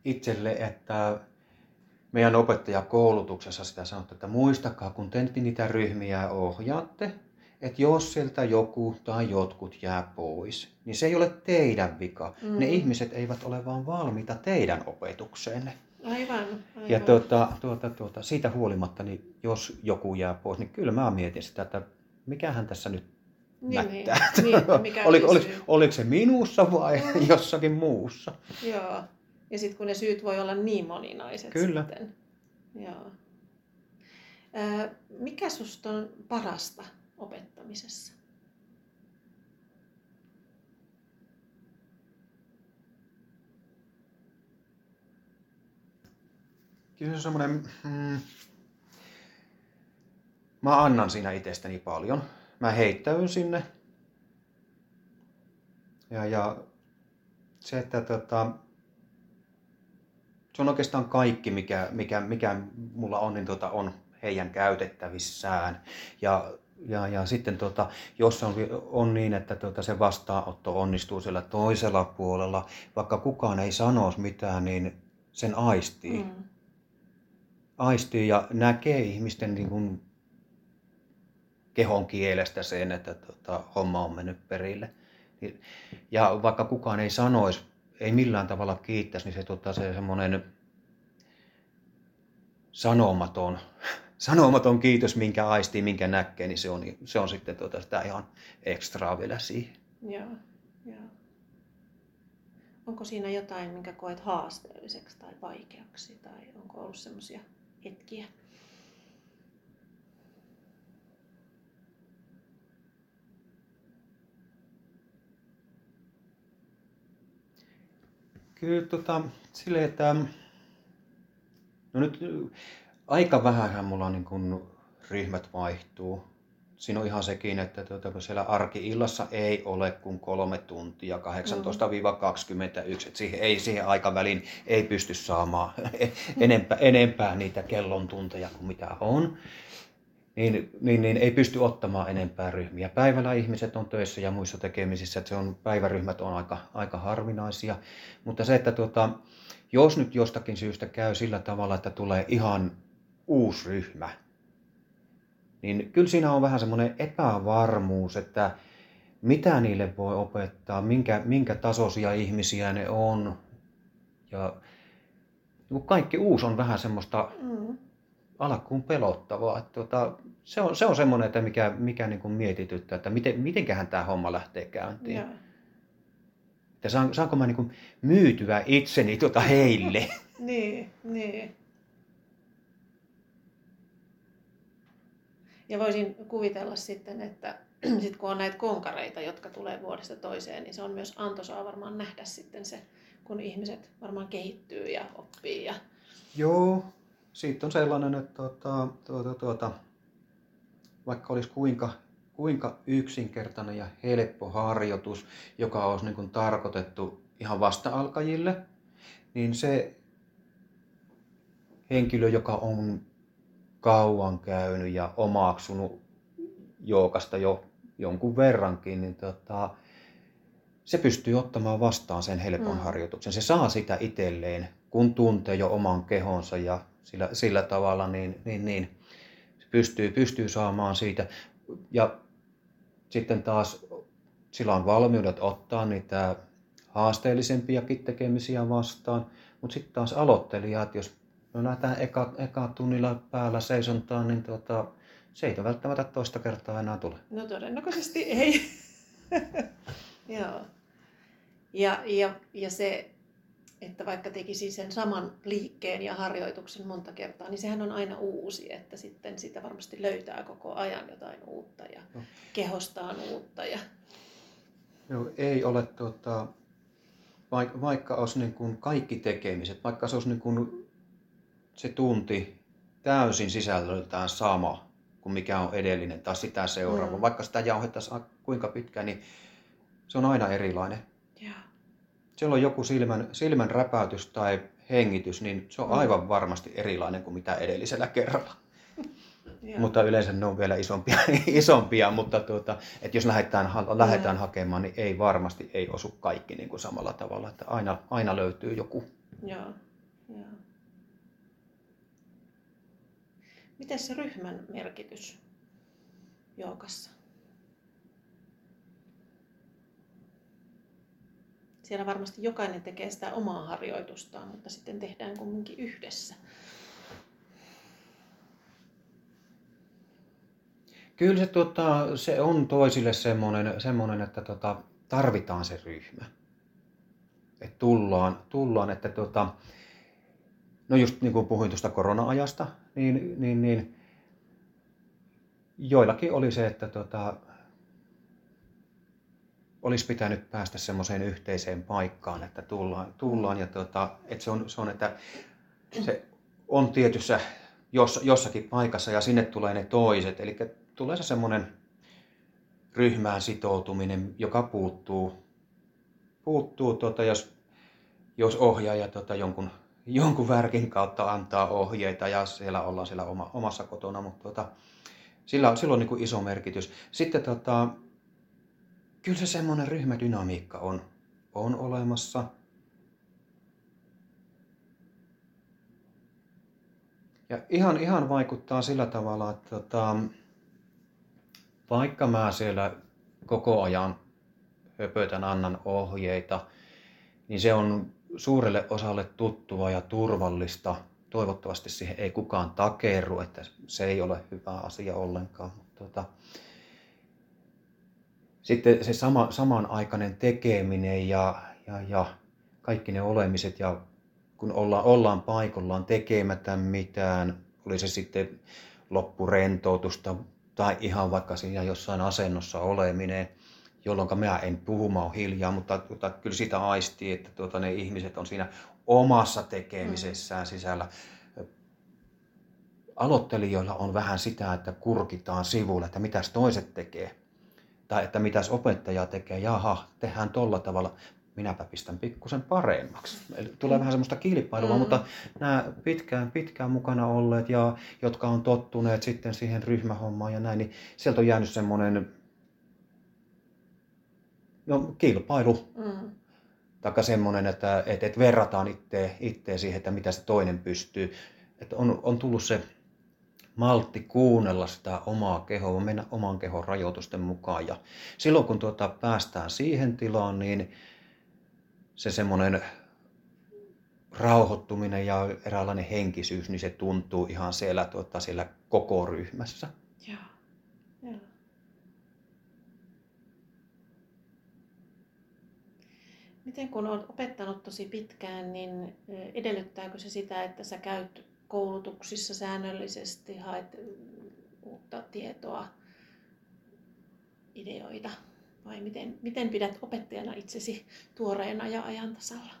itselle, että meidän opettajakoulutuksessa sitä sanottu, että muistakaa, kun te niitä ryhmiä ohjaatte, että jos sieltä joku tai jotkut jää pois, niin se ei ole teidän vika. Mm. Ne ihmiset eivät ole vaan valmiita teidän opetukseenne. Aivan, aivan. Ja tuota, tuota, tuota, siitä huolimatta, niin jos joku jää pois, niin kyllä mä mietin sitä, että mikähän tässä nyt niin, mättää. Niin, niin, mikä oliko, oliko, oliko se minussa vai mm. jossakin muussa? Joo. Ja sitten kun ne syyt voi olla niin moninaiset Kyllä. sitten. Joo. mikä susta on parasta opettamisessa? Kyllä se on semmoinen, mm, mä annan siinä itsestäni paljon. Mä heittäydyn sinne. Ja, ja se, että tota, se on oikeastaan kaikki, mikä, mikä, mikä mulla on, niin tota, on heidän käytettävissään. Ja, ja, ja sitten tota, jos on, on niin, että tota, se vastaanotto onnistuu siellä toisella puolella, vaikka kukaan ei sanoisi mitään, niin sen aistii. Mm. Aistii ja näkee ihmisten niin kuin, kehon kielestä sen, että tota, homma on mennyt perille. Ja vaikka kukaan ei sanoisi, ei millään tavalla kiittäisi, niin se, tota, se semmoinen sanomaton, sanomaton kiitos, minkä aistii, minkä näkee, niin se on, se on sitten tota, sitä ihan ekstraa vielä siihen. Joo, joo. Onko siinä jotain, minkä koet haasteelliseksi tai vaikeaksi, tai onko ollut semmoisia hetkiä? Kyllä tota, silleen, että no nyt aika vähän mulla niin kun ryhmät vaihtuu. Siinä on ihan sekin, että tuota, siellä arki-illassa ei ole kuin kolme tuntia, 18-21, että siihen, ei, siihen aikavälin ei pysty saamaan enempää, enempää niitä kellon tunteja kuin mitä on niin, niin, niin ei pysty ottamaan enempää ryhmiä. Päivällä ihmiset on töissä ja muissa tekemisissä, että se on, päiväryhmät on aika, aika harvinaisia. Mutta se, että tuota, jos nyt jostakin syystä käy sillä tavalla, että tulee ihan uusi ryhmä, niin kyllä siinä on vähän semmoinen epävarmuus, että mitä niille voi opettaa, minkä, minkä tasoisia ihmisiä ne on. Ja kaikki uusi on vähän semmoista mm alkuun pelottavaa. Että tota, se on, se on semmoinen, että mikä, mikä niin kuin mietityttää, että miten, mitenköhän tämä homma lähtee käyntiin. Joo. Että saan, saanko mä niin kuin myytyä itseni tuota heille. niin, niin. Ja voisin kuvitella sitten, että sit kun on näitä konkareita, jotka tulee vuodesta toiseen, niin se on myös antoisaa varmaan nähdä sitten se, kun ihmiset varmaan kehittyy ja oppii. Ja... Joo, siitä on sellainen, että tuota, tuota, tuota, vaikka olisi kuinka, kuinka yksinkertainen ja helppo harjoitus, joka olisi niin kuin tarkoitettu ihan vasta-alkajille, niin se henkilö, joka on kauan käynyt ja omaksunut jookasta jo jonkun verrankin, niin tota, se pystyy ottamaan vastaan sen helpon mm. harjoituksen. Se saa sitä itselleen, kun tuntee jo oman kehonsa ja sillä, sillä tavalla, niin, niin, niin pystyy, pystyy saamaan siitä. Ja sitten taas sillä on valmiudet ottaa niitä haasteellisempiakin tekemisiä vastaan, mutta sitten taas aloittelijat, jos me lähdetään eka, eka tunnilla päällä seisontaan, niin tuota, se ei välttämättä toista kertaa enää tule. No todennäköisesti ei. Joo. Ja, ja, ja se että vaikka tekisi sen saman liikkeen ja harjoituksen monta kertaa, niin sehän on aina uusi, että sitten sitä varmasti löytää koko ajan jotain uutta ja no. kehostaan uutta. Ja... Joo, ei ole, tuota, vaikka, vaikka olisi niin kuin kaikki tekemiset, vaikka se olisi niin kuin se tunti täysin sisällöltään sama kuin mikä on edellinen tai sitä seuraava, mm. vaikka sitä jauhettaisiin kuinka pitkään, niin se on aina erilainen siellä on joku silmän, silmän räpäytys tai hengitys, niin se on mm. aivan varmasti erilainen kuin mitä edellisellä kerralla. Ja. Mutta yleensä ne on vielä isompia, isompia mutta tuota, että jos lähdetään, lähdetään hakemaan, niin ei varmasti ei osu kaikki niin kuin samalla tavalla. Että aina, aina löytyy joku. Joo. Joo. Miten se ryhmän merkitys joukassa? siellä varmasti jokainen tekee sitä omaa harjoitustaan, mutta sitten tehdään kumminkin yhdessä. Kyllä se, tota, se on toisille semmoinen, semmoinen että tota, tarvitaan se ryhmä. Että tullaan, tullaan, että tota, no just niin kuin puhuin tuosta korona-ajasta, niin, niin, niin joillakin oli se, että tota, olisi pitänyt päästä semmoiseen yhteiseen paikkaan, että tullaan, tullaan ja tota, että se on, se on, että se on tietyssä jos, jossakin paikassa ja sinne tulee ne toiset. Eli tulee se semmoinen ryhmään sitoutuminen, joka puuttuu, puuttuu tota, jos, jos ohjaaja tota, jonkun jonkun värkin kautta antaa ohjeita ja siellä ollaan siellä oma, omassa kotona, mutta tota, sillä, sillä on niin kuin iso merkitys. Sitten tota, kyllä se semmoinen ryhmädynamiikka on, on olemassa. Ja ihan, ihan vaikuttaa sillä tavalla, että tota, vaikka mä siellä koko ajan höpötän, annan ohjeita, niin se on suurelle osalle tuttua ja turvallista. Toivottavasti siihen ei kukaan takerru, että se ei ole hyvä asia ollenkaan. Mutta tota, sitten se sama, samanaikainen tekeminen ja, ja, ja kaikki ne olemiset ja kun olla, ollaan paikallaan tekemättä mitään, oli se sitten loppurentoutusta tai ihan vaikka siinä jossain asennossa oleminen, jolloin mä en puhu, mä oon hiljaa, mutta tuota, kyllä sitä aistii, että tuota, ne ihmiset on siinä omassa tekemisessään sisällä. Aloittelijoilla on vähän sitä, että kurkitaan sivulle, että mitäs toiset tekee. Tai että mitäs opettaja tekee, jaha, tehdään tolla tavalla minäpä pistän pikkusen paremmaksi. Eli tulee vähän semmoista kilpailua, mm. mutta nämä pitkään, pitkään mukana olleet ja jotka on tottuneet sitten siihen ryhmähommaan ja näin, niin sieltä on jäänyt semmoinen no, kilpailu. Mm. Taikka semmoinen, että, että, että verrataan itseä, itseä siihen, että mitä se toinen pystyy. Että on, on tullut se maltti kuunnella sitä omaa kehoa, mennä oman kehon rajoitusten mukaan. Ja silloin kun tuota päästään siihen tilaan, niin se semmoinen rauhoittuminen ja eräänlainen henkisyys, niin se tuntuu ihan siellä, tuota, siellä koko ryhmässä. Joo. Joo. Miten kun olet opettanut tosi pitkään, niin edellyttääkö se sitä, että sä käyt koulutuksissa säännöllisesti, haet uutta tietoa, ideoita? Vai miten, miten pidät opettajana itsesi tuoreena ja ajan tasalla?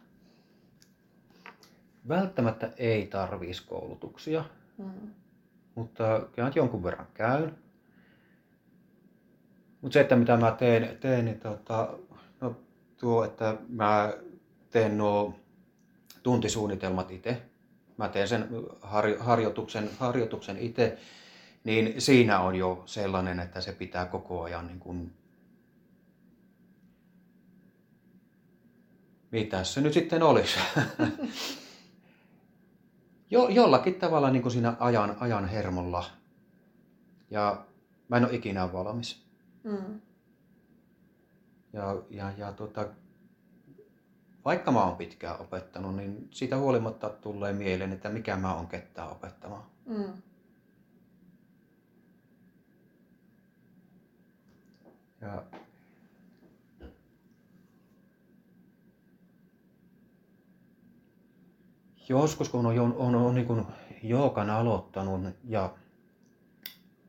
Välttämättä ei tarvitsisi koulutuksia, mm. mutta kyllä jonkun verran käyn. Mutta se, että mitä mä teen, teen niin tota, tuo, että mä teen nuo tuntisuunnitelmat itse. Mä teen sen harjoituksen, harjoituksen itse, niin siinä on jo sellainen, että se pitää koko ajan niin kuin mitä se nyt sitten olisi? jo, jollakin tavalla niin kuin siinä ajan, ajan hermolla. Ja mä en ole ikinä valmis. Mm. Ja, ja, ja tota, vaikka mä oon pitkään opettanut, niin siitä huolimatta tulee mieleen, että mikä mä oon ketään opettamaan. Mm. Ja joskus kun on, on, on, on niin jookan aloittanut ja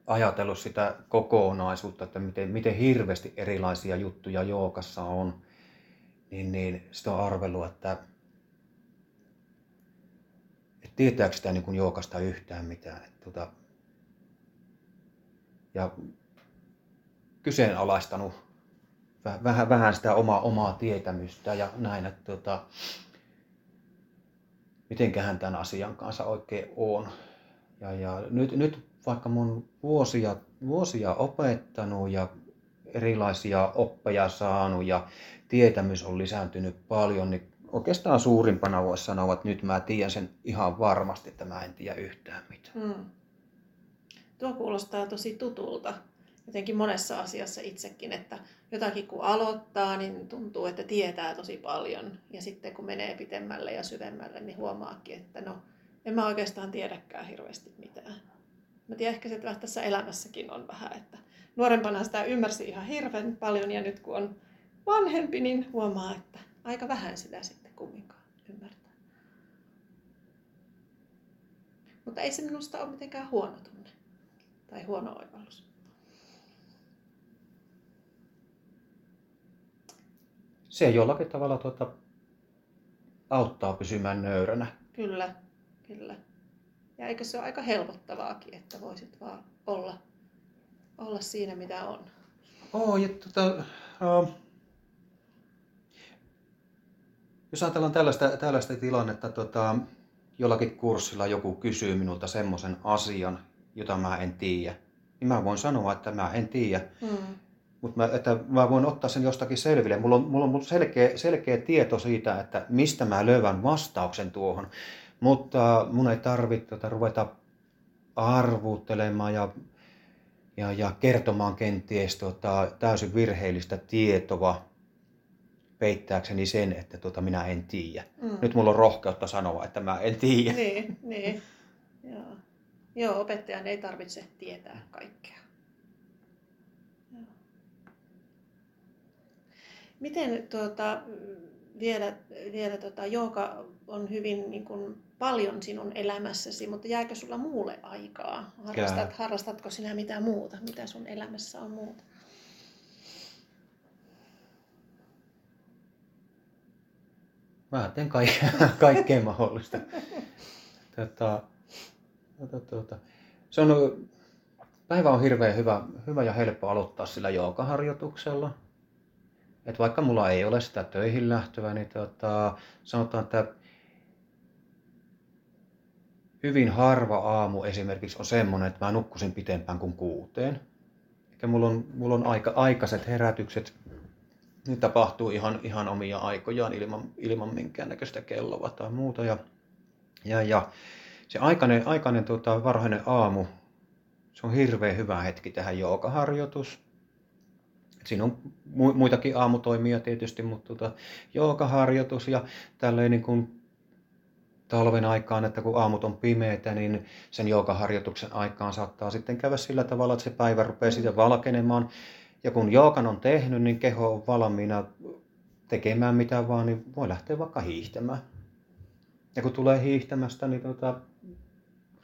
ajatellut sitä kokonaisuutta, että miten, miten hirveästi erilaisia juttuja jookassa on, niin, niin sitä on arvellut, että, että tietääkö sitä niin jookasta yhtään mitään. Että, tota, ja kyseenalaistanut vähän, vähän sitä omaa, omaa tietämystä ja näin, että tota, mitenköhän tämän asian kanssa oikein on. Ja, ja nyt, nyt vaikka mun vuosia, vuosia opettanut ja erilaisia oppeja saanut ja tietämys on lisääntynyt paljon, niin oikeastaan suurimpana voisi sanoa, että nyt mä tiedän sen ihan varmasti, että mä en tiedä yhtään mitään. Hmm. Tuo kuulostaa tosi tutulta jotenkin monessa asiassa itsekin, että jotakin kun aloittaa, niin tuntuu, että tietää tosi paljon. Ja sitten kun menee pitemmälle ja syvemmälle, niin huomaakin, että no, en mä oikeastaan tiedäkään hirveästi mitään. Mä tiedän ehkä se, että tässä elämässäkin on vähän, että nuorempana sitä ymmärsi ihan hirveän paljon ja nyt kun on vanhempi, niin huomaa, että aika vähän sitä sitten kumminkaan ymmärtää. Mutta ei se minusta ole mitenkään huono tunne tai huono oivallus. se jollakin tavalla tuota, auttaa pysymään nöyränä. Kyllä, kyllä. Ja eikö se ole aika helpottavaakin, että voisit vaan olla, olla siinä, mitä on? Oo, ja tota, uh, jos ajatellaan tällaista, tällaista tilannetta, tota, jollakin kurssilla joku kysyy minulta semmoisen asian, jota mä en tiedä, niin mä voin sanoa, että mä en tiedä. Mm. Mutta mä, että mä voin ottaa sen jostakin selville. Mulla on, mulla on selkeä, selkeä tieto siitä, että mistä mä lövän vastauksen tuohon. Mutta mun ei tarvitse tota, ruveta arvuuttelemaan ja, ja, ja kertomaan kenties tota, täysin virheellistä tietoa peittääkseni sen, että tota, minä en tiedä. Mm. Nyt mulla on rohkeutta sanoa, että mä en tiedä. Niin, niin. Joo. Joo, opettajan ei tarvitse tietää kaikkea. Miten tuota, vielä, vielä tuota, jooga on hyvin niin kuin, paljon sinun elämässäsi, mutta jääkö sulla muulle aikaa? Harrastat, harrastatko sinä mitään muuta? Mitä sun elämässä on muuta? Mä teen kaikkea, kaikkea mahdollista. Tota, tota, tota. Se on, päivä on hirveän hyvä, hyvä ja helppo aloittaa sillä joogaharjoituksella. Et vaikka mulla ei ole sitä töihin lähtöä, niin tota, sanotaan, että hyvin harva aamu esimerkiksi on semmoinen, että mä nukkusin pitempään kuin kuuteen. Eikä mulla on, mulla on aika aikaiset herätykset. Nyt tapahtuu ihan, ihan omia aikojaan ilman, ilman minkäännäköistä kelloa tai muuta. Ja, ja, ja se aikainen, aikainen tota, varhainen aamu, se on hirveän hyvä hetki tähän joogaharjoitus. Siinä on muitakin aamutoimia tietysti, mutta tota, joogaharjoitus ja tälleen niin talven aikaan, että kun aamut on pimeitä, niin sen joogaharjoituksen aikaan saattaa sitten käydä sillä tavalla, että se päivä rupeaa sitten valkenemaan. Ja kun joogan on tehnyt, niin keho on valmiina tekemään mitä vaan, niin voi lähteä vaikka hiihtämään. Ja kun tulee hiihtämästä, niin tota,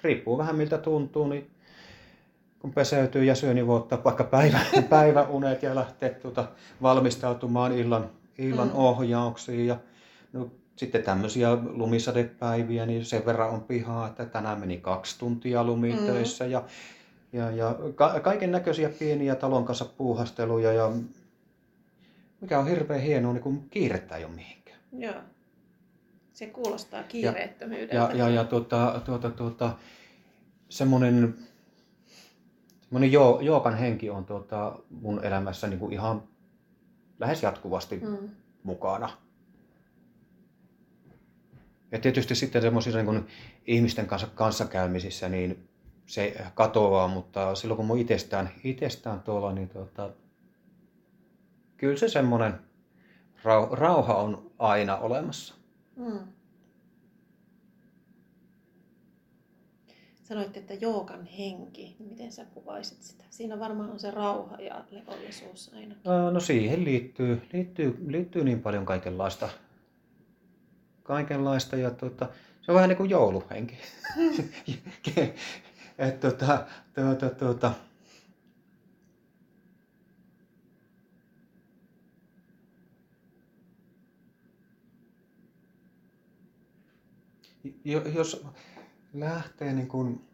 riippuu vähän miltä tuntuu, niin kun peseytyy ja syö, niin voi ottaa vaikka päivä, päiväunet ja lähteä tuota, valmistautumaan illan, illan mm. ohjauksiin. Ja, sitten tämmöisiä lumisadepäiviä, niin sen verran on pihaa, että tänään meni kaksi tuntia lumitöissä mm. ja, ja, ja ka- kaiken näköisiä pieniä talon kanssa puuhasteluja ja mikä on hirveän hienoa, niin kun kiirettä ei ole mihinkään. Joo. Se kuulostaa kiireettömyydeltä. Ja, ja, ja tuota, tuota, tuota, semmoinen, semmoinen jo, jookan henki on tuota, mun elämässä niin kuin ihan lähes jatkuvasti mm. mukana. Ja tietysti sitten semmoisissa niin ihmisten kanssa kanssakäymisissä, niin se katoaa, mutta silloin kun mun itsestään, itsestään tuolla, niin tuota, kyllä se semmoinen rauha on aina olemassa. Mm. Sanoit, että joogan henki, miten sä kuvaisit sitä? Siinä varmaan on se rauha ja levollisuus aina. No siihen liittyy, liittyy, liittyy niin paljon kaikenlaista kaikenlaista ja tota, se on vähän niin kuin jouluhenki. Et, tota, tuota, tuota, jos lähtee niin kuin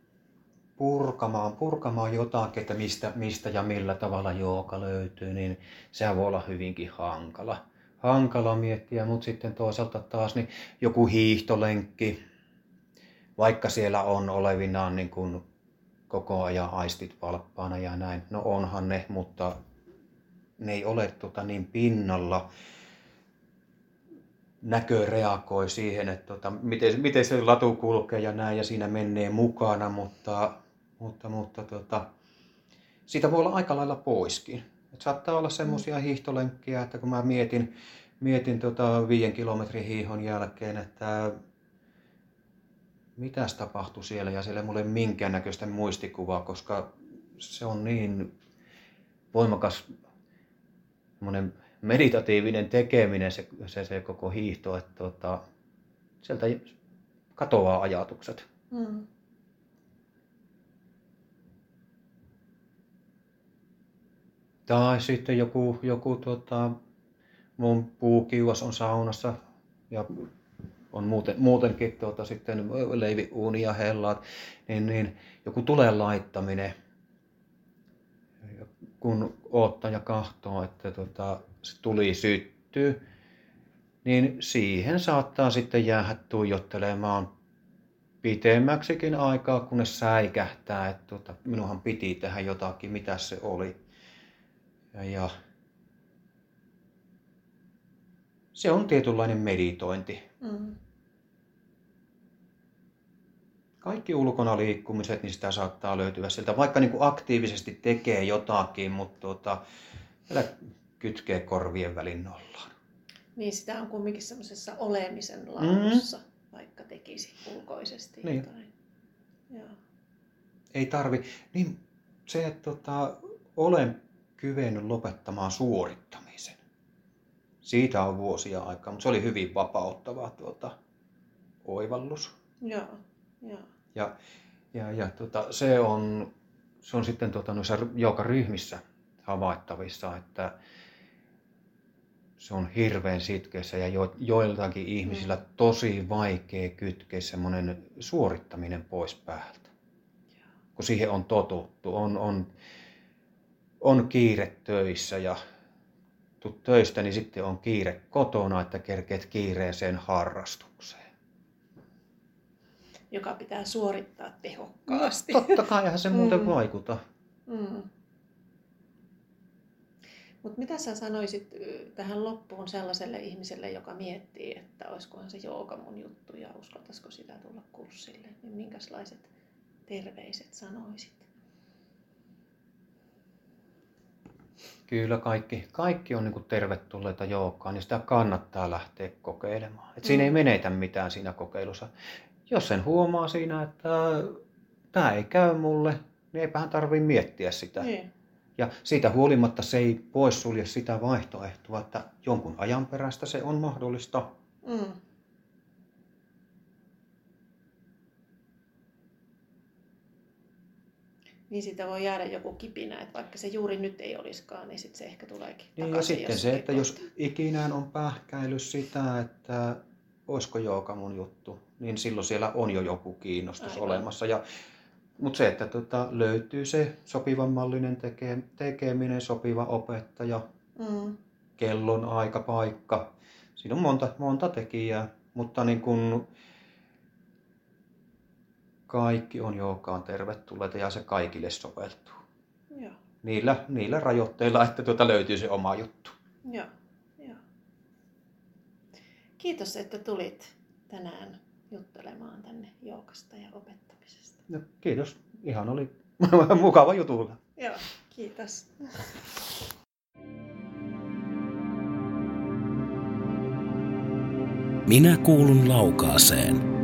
purkamaan, purkamaan jotakin, että mistä, mistä ja millä tavalla jooga löytyy, niin sehän voi olla hyvinkin hankala hankala miettiä, mutta sitten toisaalta taas niin joku hiihtolenkki, vaikka siellä on olevinaan niin kuin koko ajan aistit valppaana ja näin. No onhan ne, mutta ne ei ole tota niin pinnalla. Näkö reagoi siihen, että tota, miten, miten se latu kulkee ja näin ja siinä menee mukana, mutta, mutta, mutta tota, siitä voi olla aika lailla poiskin. Et saattaa olla semmoisia hiihtolenkkiä, että kun mä mietin, mietin tota viiden kilometrin hiihon jälkeen, että mitäs tapahtui siellä ja siellä ei mulle minkäännäköistä muistikuvaa, koska se on niin voimakas meditatiivinen tekeminen se, se, se koko hiihto, että tota, sieltä katoaa ajatukset. Mm. Tai sitten joku, joku tota, mun puukiuas on saunassa ja on muuten, muutenkin tuota, sitten leiviuuni ja hellaat, niin, niin joku tulen laittaminen, kun oottaa ja kahtoo, että tota, se tuli syttyy, niin siihen saattaa sitten jäädä tuijottelemaan pitemmäksikin aikaa, kunnes säikähtää, että tuota, minunhan piti tehdä jotakin, mitä se oli. Ja, ja se on tietynlainen meditointi. Mm. Kaikki ulkona liikkumiset, niin sitä saattaa löytyä sieltä, vaikka niin kuin aktiivisesti tekee jotakin, mutta tuota, kytkee korvien välin nollaan. Niin, sitä on kumminkin semmoisessa olemisen laadussa, mm. vaikka tekisi ulkoisesti niin. jotain. Joo. Ei tarvi. Niin se, että tota, olen kyvennyt lopettamaan suorittamisen. Siitä on vuosia aikaa, mutta se oli hyvin vapauttava tuota, oivallus. Joo, joo. Ja, ja, ja tota, se, on, se on sitten tota, noissa joka ryhmissä havaittavissa, että se on hirveän sitkeässä ja jo, joiltakin ihmisillä mm. tosi vaikea kytkeä semmoinen suorittaminen pois päältä. Kun siihen on totuttu, on, on, on kiire töissä ja tuut töistä, niin sitten on kiire kotona, että kerkeet kiireeseen harrastukseen. Joka pitää suorittaa tehokkaasti. No, totta kai se muuten mm. vaikuta. Mm. Mutta mitä sä sanoisit tähän loppuun sellaiselle ihmiselle, joka miettii, että olisikohan se jooga mun juttu ja uskaltaisiko sitä tulla kurssille, niin minkälaiset terveiset sanoisit? Kyllä kaikki, kaikki on niin tervetulleita joogaan, niin sitä kannattaa lähteä kokeilemaan. Et siinä mm. ei menetä mitään siinä kokeilussa. Jos sen huomaa siinä, että tämä ei käy mulle, niin eipähän tarvitse miettiä sitä. Niin. Ja siitä huolimatta se ei poissulje sitä vaihtoehtoa, että jonkun ajan perästä se on mahdollista. Mm. Niin siitä voi jäädä joku kipinä, että vaikka se juuri nyt ei olisikaan, niin sitten se ehkä tuleekin niin Ja sitten se, että jos ikinään on pähkäily sitä, että olisiko jooga mun juttu, niin silloin siellä on jo joku kiinnostus Aivan. olemassa. Ja mutta se, että tota, löytyy se sopivan mallinen teke, tekeminen, sopiva opettaja, mm. kellon aika, paikka. Siinä on monta, monta tekijää, mutta niin kun kaikki on joukaan tervetulleita ja se kaikille soveltuu. Joo. Niillä, niillä rajoitteilla, että tuota löytyy se oma juttu. Joo. Joo. Kiitos, että tulit tänään juttelemaan tänne joukasta ja opettamisesta. No, kiitos. Ihan oli mukava jutulla. Joo, kiitos. Minä kuulun laukaaseen.